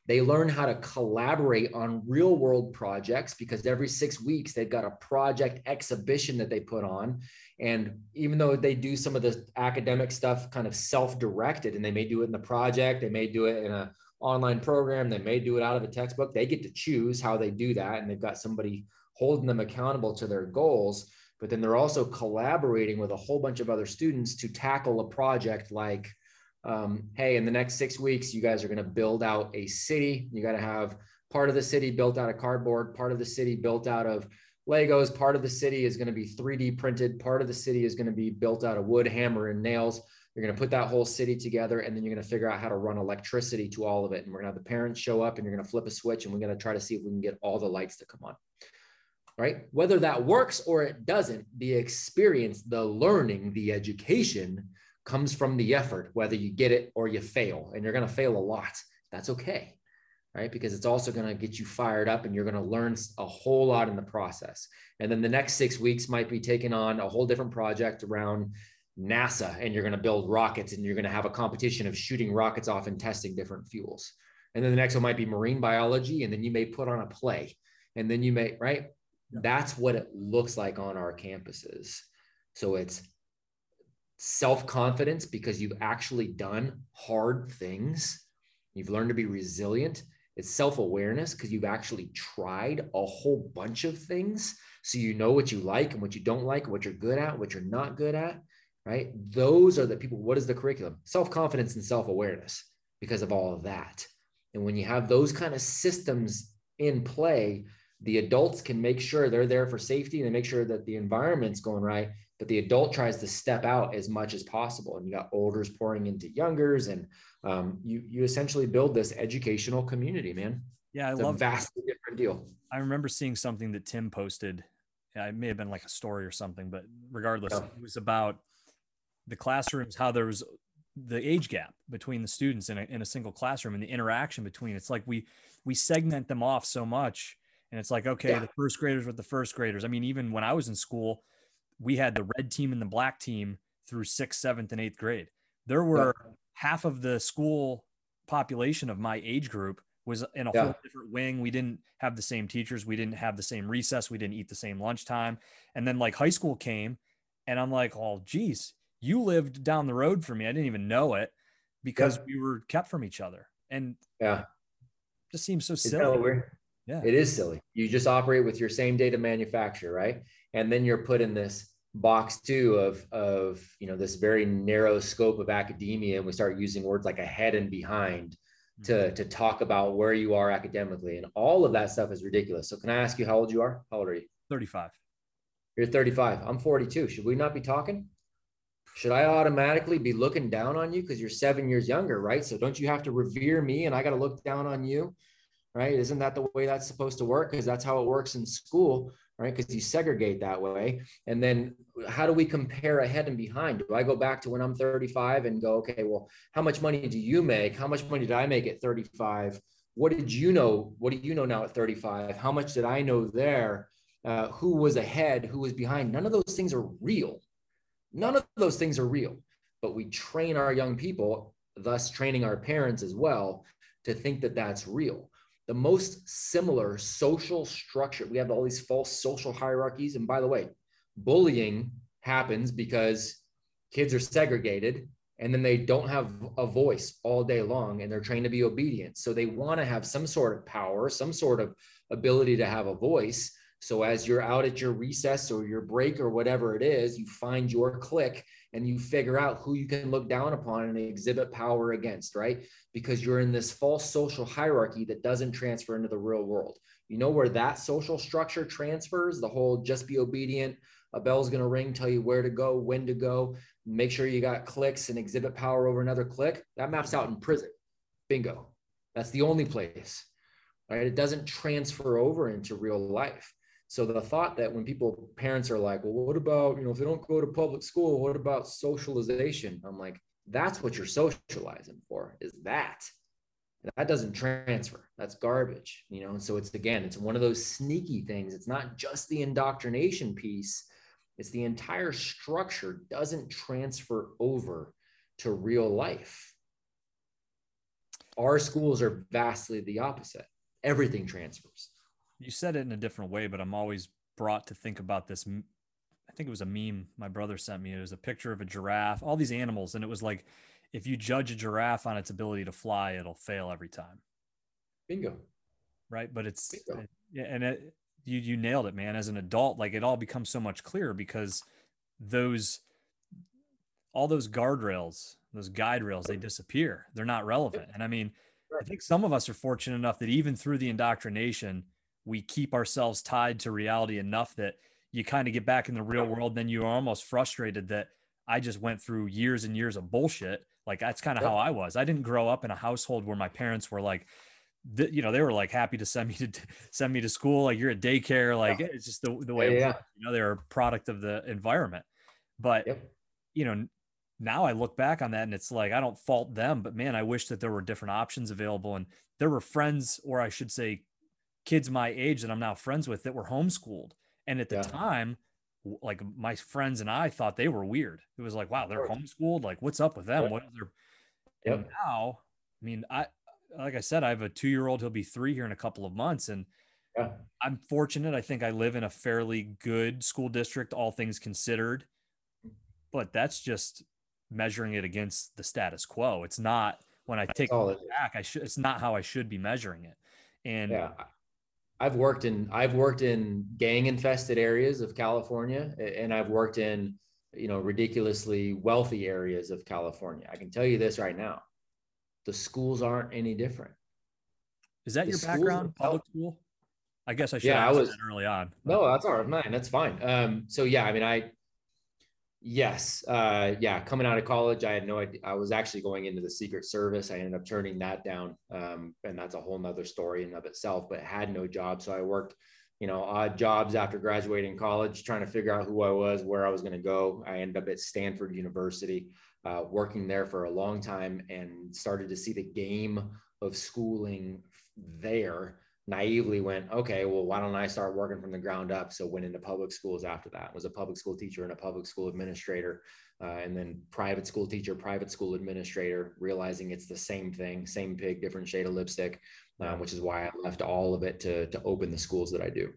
They learn how to collaborate on real world projects because every six weeks they've got a project exhibition that they put on. And even though they do some of the academic stuff kind of self directed, and they may do it in the project, they may do it in an online program, they may do it out of a textbook, they get to choose how they do that. And they've got somebody holding them accountable to their goals. But then they're also collaborating with a whole bunch of other students to tackle a project like um, hey, in the next six weeks, you guys are going to build out a city. You got to have part of the city built out of cardboard, part of the city built out of Legos, part of the city is going to be 3D printed, part of the city is going to be built out of wood, hammer, and nails. You're going to put that whole city together, and then you're going to figure out how to run electricity to all of it. And we're going to have the parents show up, and you're going to flip a switch, and we're going to try to see if we can get all the lights to come on. Right? Whether that works or it doesn't, the experience, the learning, the education comes from the effort, whether you get it or you fail. And you're going to fail a lot. That's okay, right? Because it's also going to get you fired up and you're going to learn a whole lot in the process. And then the next six weeks might be taking on a whole different project around NASA and you're going to build rockets and you're going to have a competition of shooting rockets off and testing different fuels. And then the next one might be marine biology. And then you may put on a play. And then you may, right? That's what it looks like on our campuses. So it's self confidence because you've actually done hard things. You've learned to be resilient. It's self awareness because you've actually tried a whole bunch of things. So you know what you like and what you don't like, what you're good at, what you're not good at, right? Those are the people. What is the curriculum? Self confidence and self awareness because of all of that. And when you have those kind of systems in play, the adults can make sure they're there for safety and they make sure that the environment's going right but the adult tries to step out as much as possible and you got olders pouring into youngers and um, you you essentially build this educational community man. Yeah i it's love a vastly different deal. I remember seeing something that tim posted. It may have been like a story or something but regardless yeah. it was about the classrooms how there was the age gap between the students in a, in a single classroom and the interaction between. It's like we we segment them off so much and it's like okay yeah. the first graders with the first graders. I mean even when i was in school we had the red team and the black team through sixth, seventh, and eighth grade. There were yeah. half of the school population of my age group was in a yeah. whole different wing. We didn't have the same teachers. We didn't have the same recess. We didn't eat the same lunchtime. And then like high school came, and I'm like, oh, geez, you lived down the road from me. I didn't even know it because yeah. we were kept from each other. And yeah, just seems so silly. Yeah, it is silly. You just operate with your same data manufacturer, right? And then you're put in this box too of of you know this very narrow scope of academia and we start using words like ahead and behind to mm-hmm. to talk about where you are academically. And all of that stuff is ridiculous. So can i ask you how old you are? How old are you? 35 you're 35 i'm 42 should we not be talking? Should I automatically be looking down on you? Because you're seven years younger, right? So don't you have to revere me and I got to look down on you, right? Isn't that the way that's supposed to work? Because that's how it works in school, right? Because you segregate that way. And then how do we compare ahead and behind? Do I go back to when I'm 35 and go, okay, well, how much money do you make? How much money did I make at 35? What did you know? What do you know now at 35? How much did I know there? Uh, who was ahead? Who was behind? None of those things are real None of those things are real, but we train our young people, thus training our parents as well, to think that that's real. The most similar social structure, we have all these false social hierarchies. And by the way, bullying happens because kids are segregated and then they don't have a voice all day long and they're trained to be obedient. So they want to have some sort of power, some sort of ability to have a voice. So as you're out at your recess or your break or whatever it is, you find your clique and you figure out who you can look down upon and exhibit power against, right? Because you're in this false social hierarchy that doesn't transfer into the real world. You know where that social structure transfers, the whole just be obedient, a bell's going to ring, tell you where to go, when to go, make sure you got clicks and exhibit power over another click. That maps out in prison. Bingo. That's the only place. Right? It doesn't transfer over into real life. So the thought that when people parents are like, well, what about, you know, if they don't go to public school, what about socialization? I'm like, that's what you're socializing for, is that. That doesn't transfer. That's garbage, you know. And so it's again, it's one of those sneaky things. It's not just the indoctrination piece, it's the entire structure doesn't transfer over to real life. Our schools are vastly the opposite. Everything transfers you said it in a different way, but I'm always brought to think about this. I think it was a meme my brother sent me. It was a picture of a giraffe, all these animals, and it was like, if you judge a giraffe on its ability to fly, it'll fail every time. Bingo. Right, but it's it, yeah, and it, you you nailed it, man. As an adult, like it all becomes so much clearer because those all those guardrails, those guide rails, they disappear. They're not relevant. And I mean, I think some of us are fortunate enough that even through the indoctrination we keep ourselves tied to reality enough that you kind of get back in the real world then you're almost frustrated that i just went through years and years of bullshit. Like that's kind of how i was. I didn't grow up in a household where my parents were like you know they were like happy to send me to send me to school. Like you're at daycare. Like yeah. it's just the, the way yeah, yeah. you know they're a product of the environment. But yep. you know now i look back on that and it's like i don't fault them but man i wish that there were different options available and there were friends or i should say kids my age that I'm now friends with that were homeschooled. And at the yeah. time, like my friends and I thought they were weird. It was like, wow, they're homeschooled. Like, what's up with them? Yep. What is their yep. and now? I mean, I like I said, I have a two year old. He'll be three here in a couple of months, and yeah. I'm fortunate. I think I live in a fairly good school district, all things considered. But that's just measuring it against the status quo. It's not when I take it back. I should. It's not how I should be measuring it. And yeah. I've worked in I've worked in gang infested areas of California and I've worked in you know ridiculously wealthy areas of California. I can tell you this right now. The schools aren't any different. Is that the your background? Public school? I guess I should yeah, I was early on. But. No, that's all right, man. That's fine. Um, so yeah, I mean, I Yes. Uh, yeah. Coming out of college, I had no idea. I was actually going into the Secret Service. I ended up turning that down. Um, and that's a whole nother story in of itself, but had no job. So I worked, you know, odd jobs after graduating college, trying to figure out who I was, where I was going to go. I ended up at Stanford University, uh, working there for a long time and started to see the game of schooling there naively went, okay, well, why don't I start working from the ground up? So went into public schools after that. Was a public school teacher and a public school administrator, uh, and then private school teacher, private school administrator. Realizing it's the same thing, same pig, different shade of lipstick, uh, which is why I left all of it to to open the schools that I do.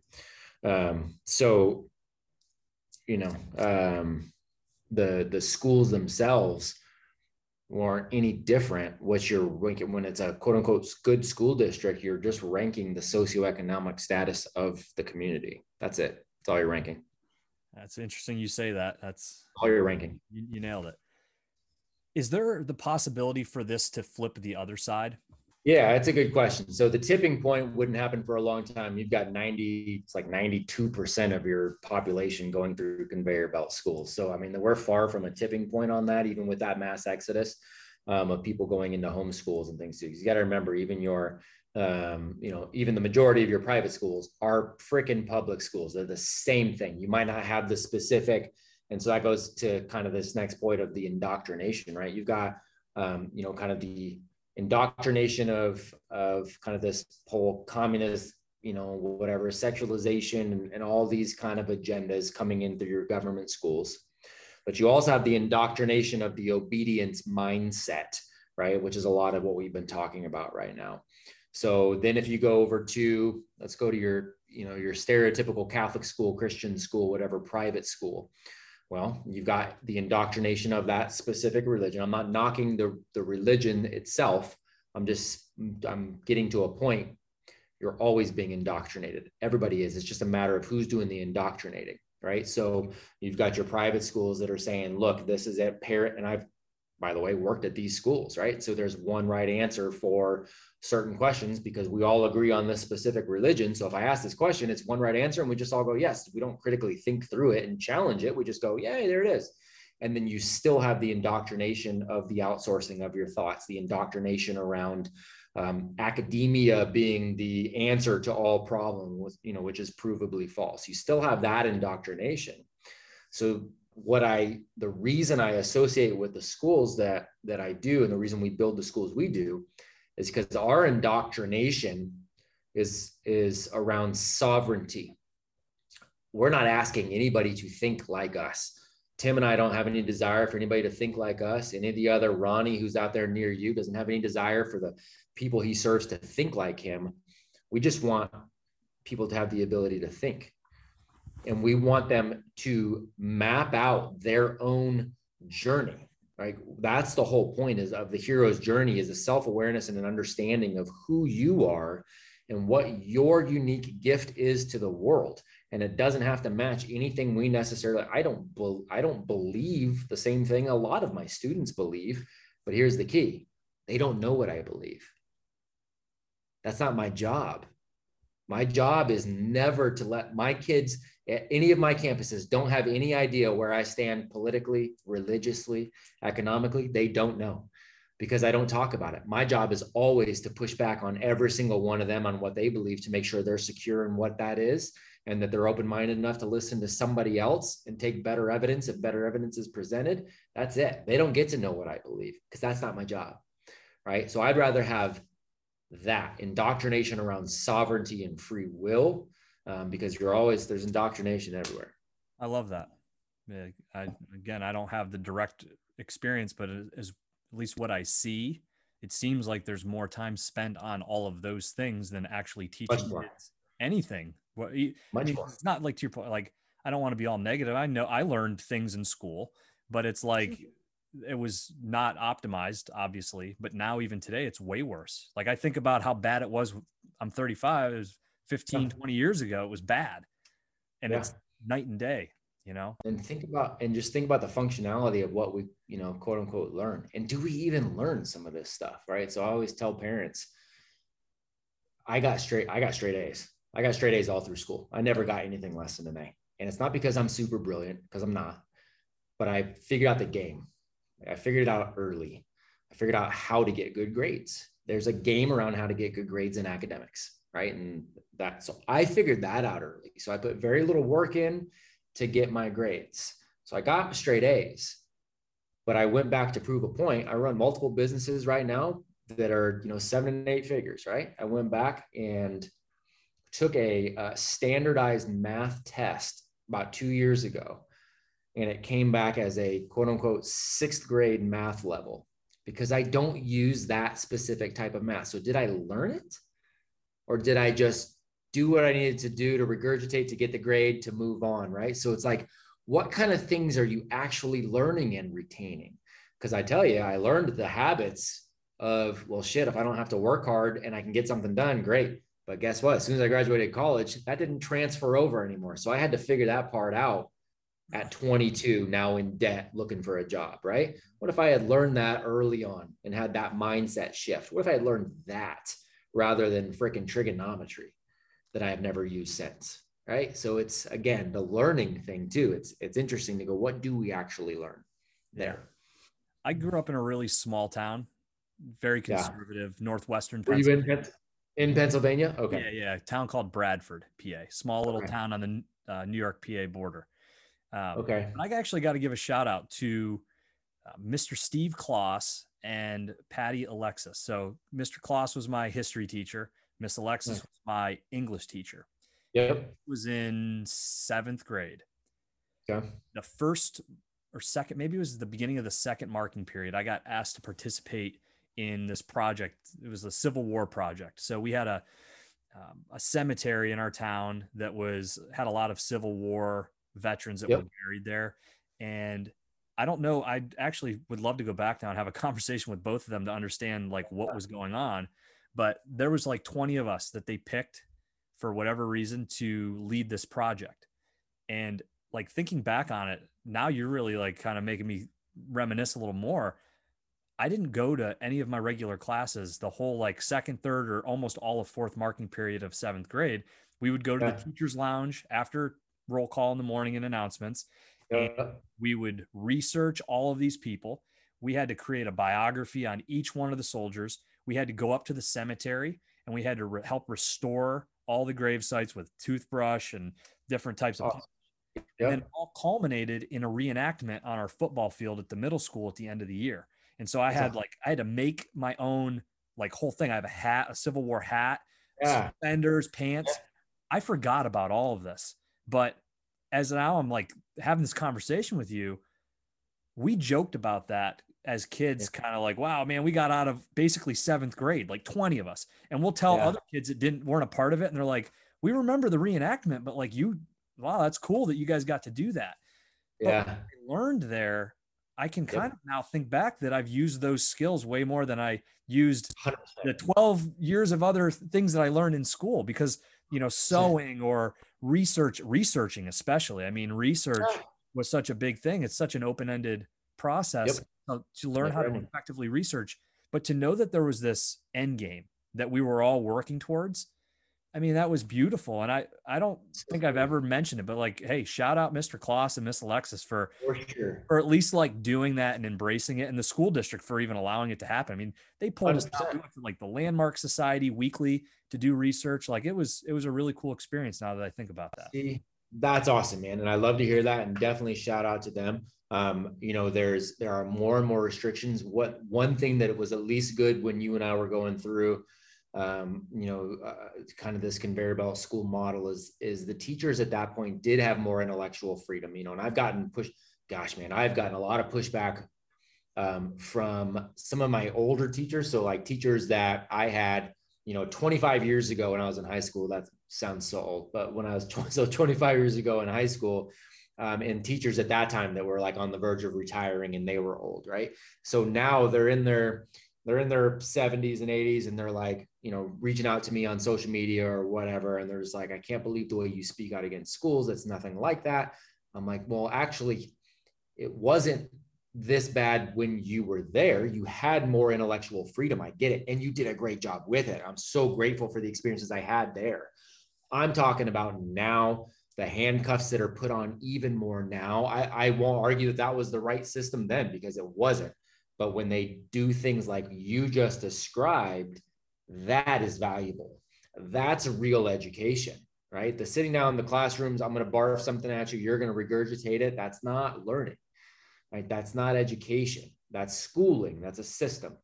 Um, so, you know, um, the the schools themselves weren't any different. What you're ranking when it's a quote unquote good school district, you're just ranking the socioeconomic status of the community. That's it. That's all you're ranking. That's interesting. You say that. That's all you're ranking. You, you nailed it. Is there the possibility for this to flip the other side? Yeah, that's a good question. So the tipping point wouldn't happen for a long time. You've got 90, it's like 92% of your population going through conveyor belt schools. So, I mean, we're far from a tipping point on that, even with that mass exodus um, of people going into home schools and things too. You got to remember, even your, um, you know, even the majority of your private schools are freaking public schools. They're the same thing. You might not have the specific, and so that goes to kind of this next point of the indoctrination, right? You've got, um, you know, kind of the indoctrination of of kind of this whole communist you know whatever sexualization and, and, all these kind of agendas coming in through your government schools. But you also have the indoctrination of the obedience mindset right? Which is a lot of what we've been talking about right now. So then if you go over to let's go to your you know your stereotypical catholic school christian school whatever private school well, you've got the indoctrination of that specific religion. I'm not knocking the, the religion itself. I'm just, I'm getting to a point. You're always being indoctrinated. Everybody is. It's just a matter of who's doing the indoctrinating, right? So you've got your private schools that are saying, look, this is a parent. And I've, by the way, worked at these schools, right? So there's one right answer for certain questions because we all agree on this specific religion. So if I ask this question, it's one right answer, and we just all go yes. We don't critically think through it and challenge it. We just go, yeah, there it is. And then you still have the indoctrination of the outsourcing of your thoughts, the indoctrination around um, academia being the answer to all problems, you know, which is provably false. You still have that indoctrination. So what I, the reason I associate with the schools that that I do, and the reason we build the schools we do, is because our indoctrination is is around sovereignty. We're not asking anybody to think like us. Tim and i don't have any desire for anybody to think like us. Any of the other ronnie who's out there near you doesn't have any desire for the people he serves to think like him. We just want people to have the ability to think and we want them to map out their own journey right? That's the whole point is of the hero's journey is a self-awareness and an understanding of who you are and what your unique gift is to the world. And it doesn't have to match anything we necessarily i don't be, i don't believe the same thing a lot of my students believe but here's the key. They don't know what i believe. That's not my job. My job is never to let my kids any of my campuses don't have any idea where I stand politically, religiously, economically. They don't know because I don't talk about it. My job is always to push back on every single one of them on what they believe to make sure they're secure in what that is and that they're open minded enough to listen to somebody else and take better evidence if better evidence is presented. That's it. They don't get to know what I believe because that's not my job. Right. So I'd rather have that indoctrination around sovereignty and free will um, because you're always there's indoctrination everywhere. I love that. Yeah, I, again, I don't have the direct experience, but as at least what I see, it seems like there's more time spent on all of those things than actually teaching anything. What much more. It's not like to your point. Like I don't want to be all negative. I know I learned things in school, but it's like it was not optimized, obviously. But now even today, it's way worse. Like I think about how bad it was. I'm 35. It was 15, 20 years ago, it was bad. And yeah. it's night and day, you know? And think about, and just think about the functionality of what we, you know, quote unquote, learn. And do we even learn some of this stuff? Right. So I always tell parents, I got straight, I got straight A's. I got straight A's all through school. I never got anything less than an A. And it's not because I'm super brilliant, because I'm not, but I figured out the game. I figured it out early. I figured out how to get good grades. There's a game around how to get good grades in academics right? And that so I figured that out early. So I put very little work in to get my grades. So I got straight A's. But I went back to prove a point. I run multiple businesses right now that are, you know, seven and eight figures, right? I went back and took a, a standardized math test about two years ago. And it came back as a quote unquote sixth grade math level because I don't use that specific type of math. So did I learn it? Or did I just do what I needed to do to regurgitate to get the grade to move on? Right. So it's like, what kind of things are you actually learning and retaining? Because I tell you, I learned the habits of, well, shit, if I don't have to work hard and I can get something done, great. But guess what? As soon as I graduated college, that didn't transfer over anymore. So I had to figure that part out at 22 now in debt looking for a job right what if i had learned that early on and had that mindset shift what if i had learned that rather than freaking trigonometry that i have never used since right? So it's again the learning thing too. It's it's interesting to go what do we actually learn there? I grew up in a really small town very conservative yeah. northwestern Were you in, in pennsylvania? Okay. Yeah yeah town called bradford pa small little okay. town on the uh, new york pa border. Um, okay. i actually got to give a shout out to uh, mr steve kloss and patty alexis so mr kloss was my history teacher miss alexis nice. was my english teacher Yep. Was in seventh grade. Okay. The first or second, maybe it was the beginning of the second marking period. I got asked to participate in this project. It was a Civil War project. So we had a um, a cemetery in our town that was had a lot of Civil War veterans that yep. were buried there, and I don't know. I actually would love to go back now and have a conversation with both of them to understand like what was going on. But there was like 20 of us that they picked for whatever reason to lead this project. And like thinking back on it, now you're really like kind of making me reminisce a little more. I didn't go to any of my regular classes the whole like second, third, or almost all of fourth marking period of seventh grade. We would go to yeah. the teacher's lounge after roll call in the morning and announcements. Yeah. And we would research all of these people. We had to create a biography on each one of the soldiers. We had to go up to the cemetery and we had to re- help restore all the grave sites with toothbrush and different types of oh, yep. and all culminated in a reenactment on our football field at the middle school at the end of the year and so i had like i had to make my own like whole thing i have a hat a civil war hat yeah. suspenders pants yeah. i forgot about all of this but as now i'm like having this conversation with you we joked about that as kids yeah. kind of like wow man we got out of basically seventh grade like 20 of us and we'll tell yeah. other kids that didn't weren't a part of it and they're like we remember the reenactment but like you wow that's cool that you guys got to do that yeah I learned there i can kind yep. of now think back that i've used those skills way more than i used 100%. the 12 years of other things that i learned in school because you know sewing or research researching especially. I mean research was such a big thing. It's such an open-ended process yep. to learn how to effectively research, but to know that there was this end game that we were all working towards. I mean, that was beautiful. And I, I don't think I've ever mentioned it, but like, hey, shout out Mr. Kloss and Miss Alexis for, for sure. or at least like doing that and embracing it and the school district for even allowing it to happen. I mean, they pulled 100%. us out like the Landmark Society weekly to do research. Like it was, it was a really cool experience now that I think about that. See, that's awesome, man. And I love to hear that and definitely shout out to them um, you know there's there are more and more restrictions what one thing that it was at least good when you and i were going through um, you know uh, kind of this conveyor belt school model is is the teachers at that point did have more intellectual freedom you know and i've gotten pushed gosh man i've gotten a lot of pushback um, from some of my older teachers so like teachers that i had you know 25 years ago when i was in high school that sounds so old but when i was so 25 years ago in high school um, and teachers at that time that were like on the verge of retiring and they were old, right? So now they're in their they're in their 70s and 80s and they're like, you know, reaching out to me on social media or whatever. And they're just like, I can't believe the way you speak out against schools. It's nothing like that. I'm like, well, actually, it wasn't this bad when you were there. You had more intellectual freedom. I get it. And you did a great job with it. I'm so grateful for the experiences I had there. I'm talking about now the handcuffs that are put on even more now. I, I won't argue that that was the right system then because it wasn't. But when they do things like you just described, that is valuable. That's real education, right? The sitting down in the classrooms, I'm going to barf something at you, you're going to regurgitate it. That's not learning, right? That's not education. That's schooling. That's a system.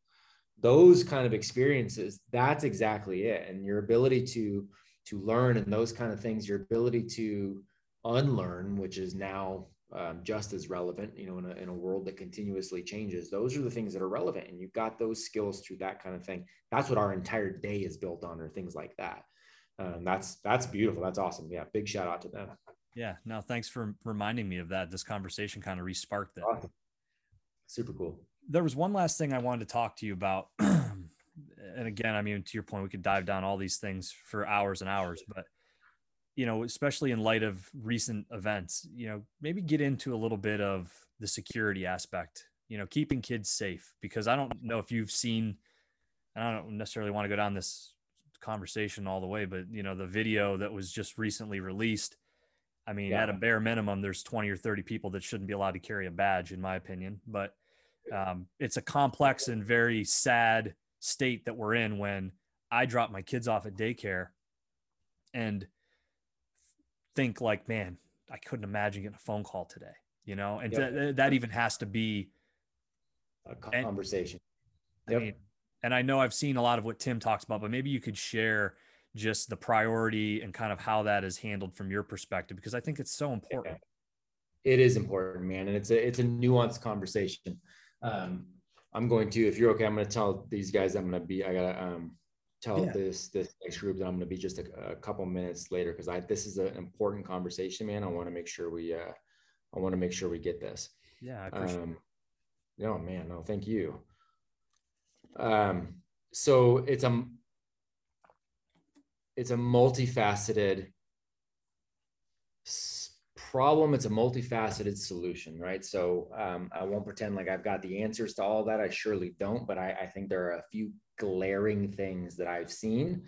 Those kind of experiences, that's exactly it. And your ability to to learn and those kind of things, your ability to unlearn, which is now um, just as relevant, you know, in a, in a world that continuously changes. Those are the things that are relevant, and you've got those skills through that kind of thing. That's what our entire day is built on, or things like that. Um, that's that's beautiful. That's awesome. Yeah, big shout out to them. Yeah. No, thanks for reminding me of that. This conversation kind of resparked that. Awesome. Super cool. There was one last thing I wanted to talk to you about. and again, I mean, to your point, we could dive down all these things for hours and hours, but you know, especially in light of recent events, you know, maybe get into a little bit of the security aspect, you know, keeping kids safe because I don't know if you've seen, and I don't necessarily want to go down this conversation all the way, but you know, the video that was just recently released. I mean, yeah. at a bare minimum, there's 20 or 30 people that shouldn't be allowed to carry a badge, in my opinion. But um, it's a complex and very sad state that we're in when I drop my kids off at daycare and think like, man, I couldn't imagine getting a phone call today, you know, and yep. th- that even has to be a conversation. And, yep. I mean, and I know I've seen a lot of what Tim talks about, but maybe you could share just the priority and kind of how that is handled from your perspective, because I think it's so important. It is important, man. And it's a, it's a nuanced conversation. Um, I'm going to, if you're okay, I'm going to tell these guys I'm going to be, I got to, um, tell yeah. this this next group that I'm going to be just a, a couple minutes later because I this is an important conversation, man. I want to make sure we uh, I want to make sure we get this. Yeah, I appreciate um, it. No, man, no, thank you. Um, so it's a it's a multifaceted problem it's a multifaceted solution right so um, i won't pretend like i've got the answers to all that i surely don't but I, I think there are a few glaring things that i've seen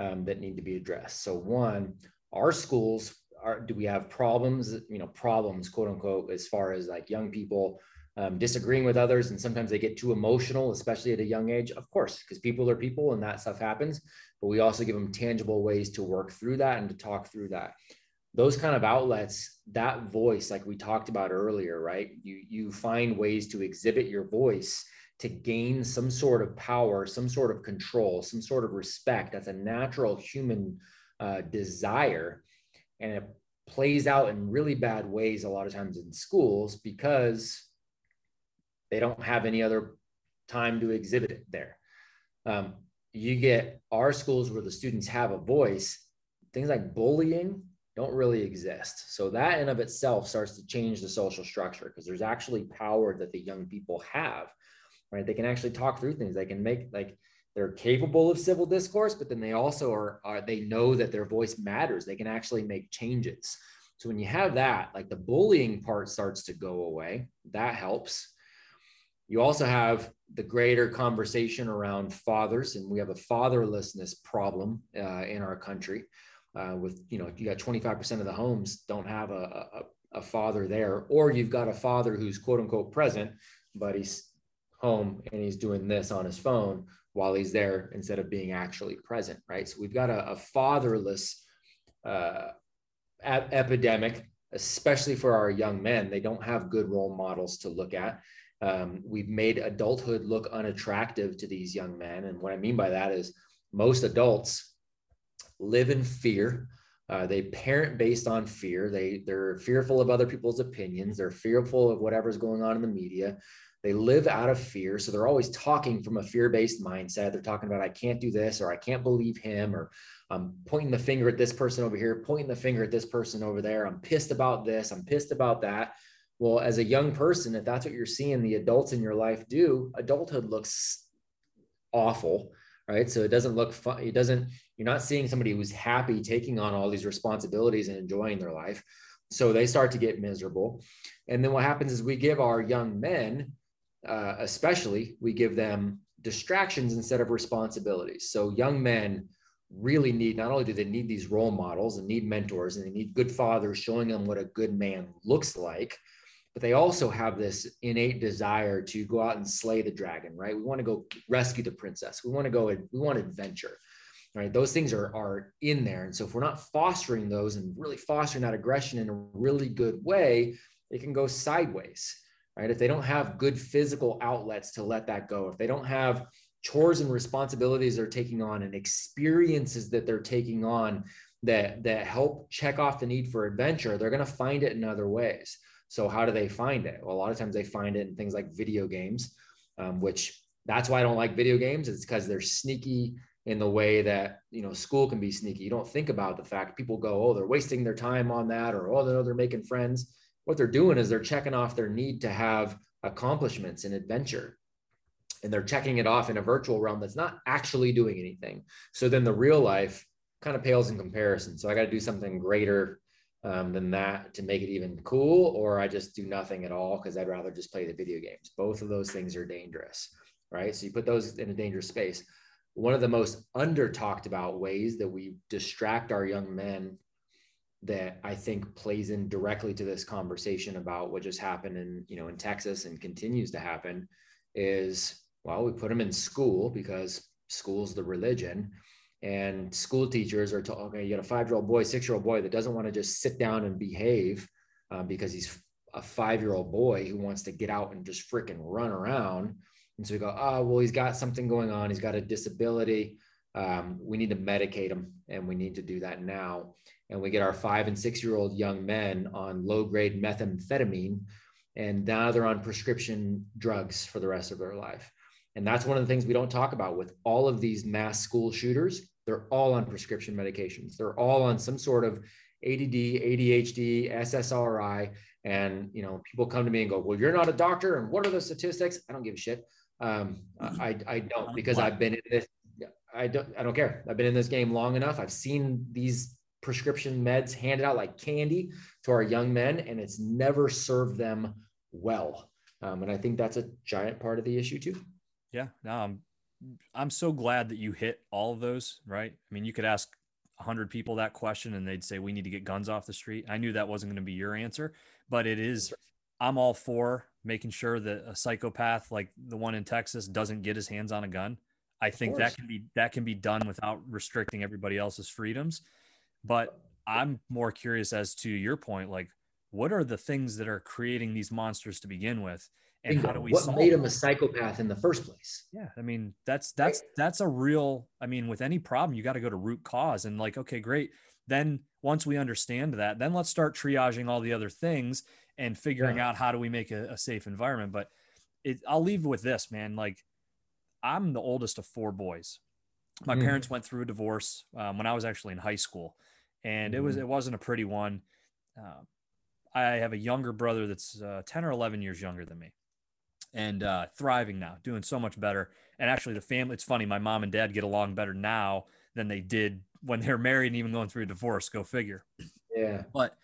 um, that need to be addressed. So one our schools are do we have problems you know problems quote unquote as far as like young people um, disagreeing with others and sometimes they get too emotional especially at a young age? Of course because people are people and that stuff happens but we also give them tangible ways to work through that and to talk through that. Those kind of outlets that voice like we talked about earlier right? You you find ways to exhibit your voice to gain some sort of power some sort of control some sort of respect. That's a natural human uh, desire. And it plays out in really bad ways a lot of times in schools because they don't have any other time to exhibit it there. Um, you get our schools where the students have a voice. Things like bullying don't really exist. So that in of itself starts to change the social structure because there's actually power that the young people have, right? They can actually talk through things. They can make like they're capable of civil discourse, but then they also are, are they know that their voice matters. They can actually make changes. So when you have that, like the bullying part starts to go away, that helps. You also have the greater conversation around fathers, and we have a fatherlessness problem uh, in our country uh, with you know you got 25% of the homes don't have a, a, a father there or you've got a father who's quote unquote present but he's home and he's doing this on his phone while he's there instead of being actually present right so we've got a, a fatherless uh, ap- epidemic especially for our young men they don't have good role models to look at um, we've made adulthood look unattractive to these young men and what i mean by that is most adults live in fear. Uh, they parent based on fear. They they're fearful of other people's opinions. They're fearful of whatever's going on in the media. They live out of fear, so they're always talking from a fear-based mindset. They're talking about I can't do this, or I can't believe him, or I'm pointing the finger at this person over here, pointing the finger at this person over there. I'm pissed about this. I'm pissed about that. Well, as a young person, if that's what you're seeing the adults in your life do, adulthood looks awful right? So it doesn't look fun. It doesn't, you're not seeing somebody who's happy taking on all these responsibilities and enjoying their life. So they start to get miserable. And then what happens is we give our young men, uh, especially, we give them distractions instead of responsibilities. So young men really need, not only do they need these role models and need mentors and they need good fathers showing them what a good man looks like, but they also have this innate desire to go out and slay the dragon, right? We want to go rescue the princess. We want to go, we want adventure, right? Those things are, are in there. And so if we're not fostering those and really fostering that aggression in a really good way, it can go sideways, right? If they don't have good physical outlets to let that go, if they don't have chores and responsibilities they're taking on and experiences that they're taking on that, that help check off the need for adventure, they're going to find it in other ways. So how do they find it? Well, a lot of times they find it in things like video games, um, which that's why I don't like video games. It's because they're sneaky in the way that you know school can be sneaky. You don't think about the fact people go, oh, they're wasting their time on that, or oh, no, they're making friends. What they're doing is they're checking off their need to have accomplishments and adventure. And they're checking it off in a virtual realm that's not actually doing anything. So then the real life kind of pales in comparison. So I got to do something greater um, than that to make it even cool, or I just do nothing at all because I'd rather just play the video games. Both of those things are dangerous, right? So you put those in a dangerous space. One of the most under talked about ways that we distract our young men that I think plays in directly to this conversation about what just happened in, you know, in Texas and continues to happen is, well, we put them in school because school's the religion and school teachers are talking, okay, you got a five year old boy, six year old boy that doesn't want to just sit down and behave uh, because he's a five year old boy who wants to get out and just freaking run around. And so we go, oh, well, he's got something going on. He's got a disability. Um, we need to medicate him and we need to do that now. And we get our five and six year old young men on low grade methamphetamine. And now they're on prescription drugs for the rest of their life. And that's one of the things we don't talk about with all of these mass school shooters. They're all on prescription medications. They're all on some sort of ADD, ADHD, SSRI. And, you know, people come to me and go, well, you're not a doctor. And what are the statistics? I don't give a shit. Um, I, I don't because I've been in this. I don't, I don't care. I've been in this game long enough. I've seen these prescription meds handed out like candy to our young men, and it's never served them well. Um, and I think that's a giant part of the issue too. Yeah, no, I'm I'm so glad that you hit all of those, right? I mean, you could ask 100 people that question and they'd say we need to get guns off the street. I knew that wasn't going to be your answer, but it is I'm all for making sure that a psychopath like the one in Texas doesn't get his hands on a gun. I think that can be that can be done without restricting everybody else's freedoms. But I'm more curious as to your point like what are the things that are creating these monsters to begin with? and how do we what made him a psychopath in the first place yeah i mean that's that's that's a real i mean with any problem you got to go to root cause and like okay great then once we understand that then let's start triaging all the other things and figuring yeah. out how do we make a, a safe environment but it, i'll leave with this man like i'm the oldest of four boys my mm. parents went through a divorce um, when i was actually in high school and mm. it was mm-hmm. it wasn't a pretty one uh, i have a younger brother that's uh, 10 or 11 years younger than me and uh, thriving now, doing so much better. And actually, the family, it's funny, my mom and dad get along better now than they did when they were married and even going through a divorce. Go figure. Yeah. But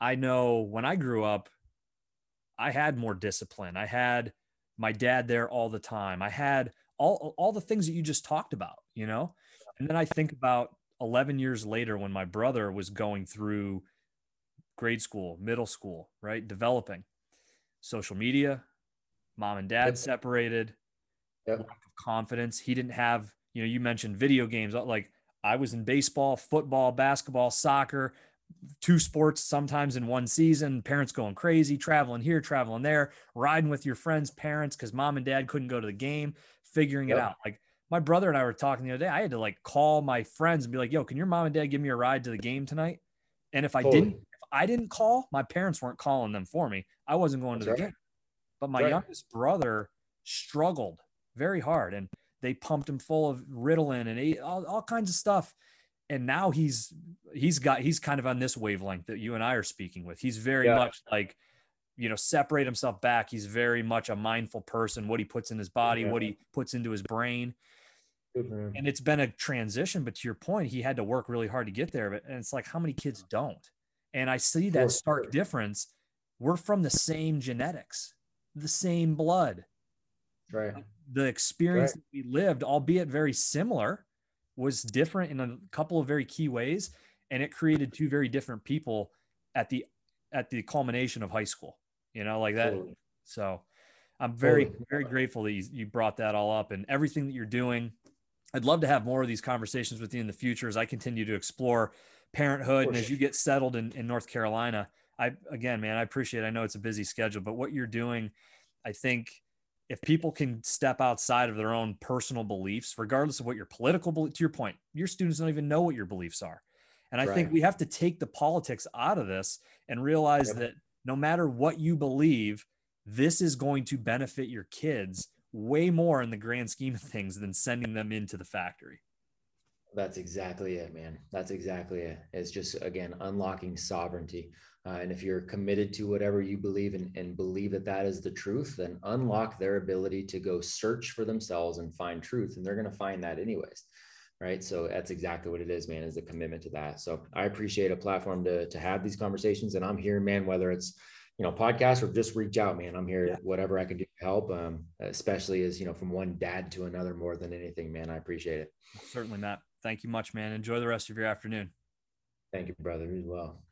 I know when I grew up, I had more discipline. I had my dad there all the time. I had all, all the things that you just talked about, you know? And then I think about 11 years later when my brother was going through grade school, middle school, right? Developing social media, mom and dad yep. separated, yep. lack of confidence. He didn't have, you know, you mentioned video games. Uh, like I was in baseball, football, basketball, soccer, two sports sometimes in one season. Parents going crazy, traveling here, traveling there, riding with your friends' parents because mom and dad couldn't go to the game, figuring yep. it out. Like my brother and I were talking the other day. I had to like call my friends and be like, "Yo, can your mom and dad give me a ride to the game tonight?" And if I totally. didn't, if I didn't call, my parents weren't calling them for me. I wasn't going That's to the right. game. But my right. youngest brother struggled very hard and they pumped him full of Ritalin and all, all kinds of stuff. And now he's he's got he's kind of on this wavelength that you and I are speaking with. He's very yeah. much like, you know, separate himself back. He's very much a mindful person, what he puts in his body, yeah. what he puts into his brain. And it's been a transition, but to your point, he had to work really hard to get there. But and it's like how many kids don't? And I see that stark difference. We're from the same genetics the same blood. Right. The experience right. that we lived, albeit very similar, was different in a couple of very key ways, and it created two very different people at the at the culmination of high school. You know, like that. Totally. So, I'm very totally. very grateful that you, you brought that all up and everything that you're doing. I'd love to have more of these conversations with you in the future as I continue to explore parenthood and as you get settled in, in North Carolina. I again, man, I appreciate. It. I know it's a busy schedule, but what you're doing, I think, if people can step outside of their own personal beliefs, regardless of what your political to your point, your students don't even know what your beliefs are, and I right. think we have to take the politics out of this and realize yep. that no matter what you believe, this is going to benefit your kids way more in the grand scheme of things than sending them into the factory. That's exactly it, man. That's exactly it. It's just again unlocking sovereignty. Uh, and if you're committed to whatever you believe in and believe that that is the truth, then unlock their ability to go search for themselves and find truth. And they're going to find that anyways. right so that's exactly what it is man is the commitment to that so i appreciate a platform to to have these conversations and i'm here man whether it's you know podcast or just reach out man i'm here yeah. whatever i can do help um especially as you know from one dad to another more than anything man. I appreciate it. Certainly matt thank you much man. Enjoy the rest of your afternoon. Thank you brother as well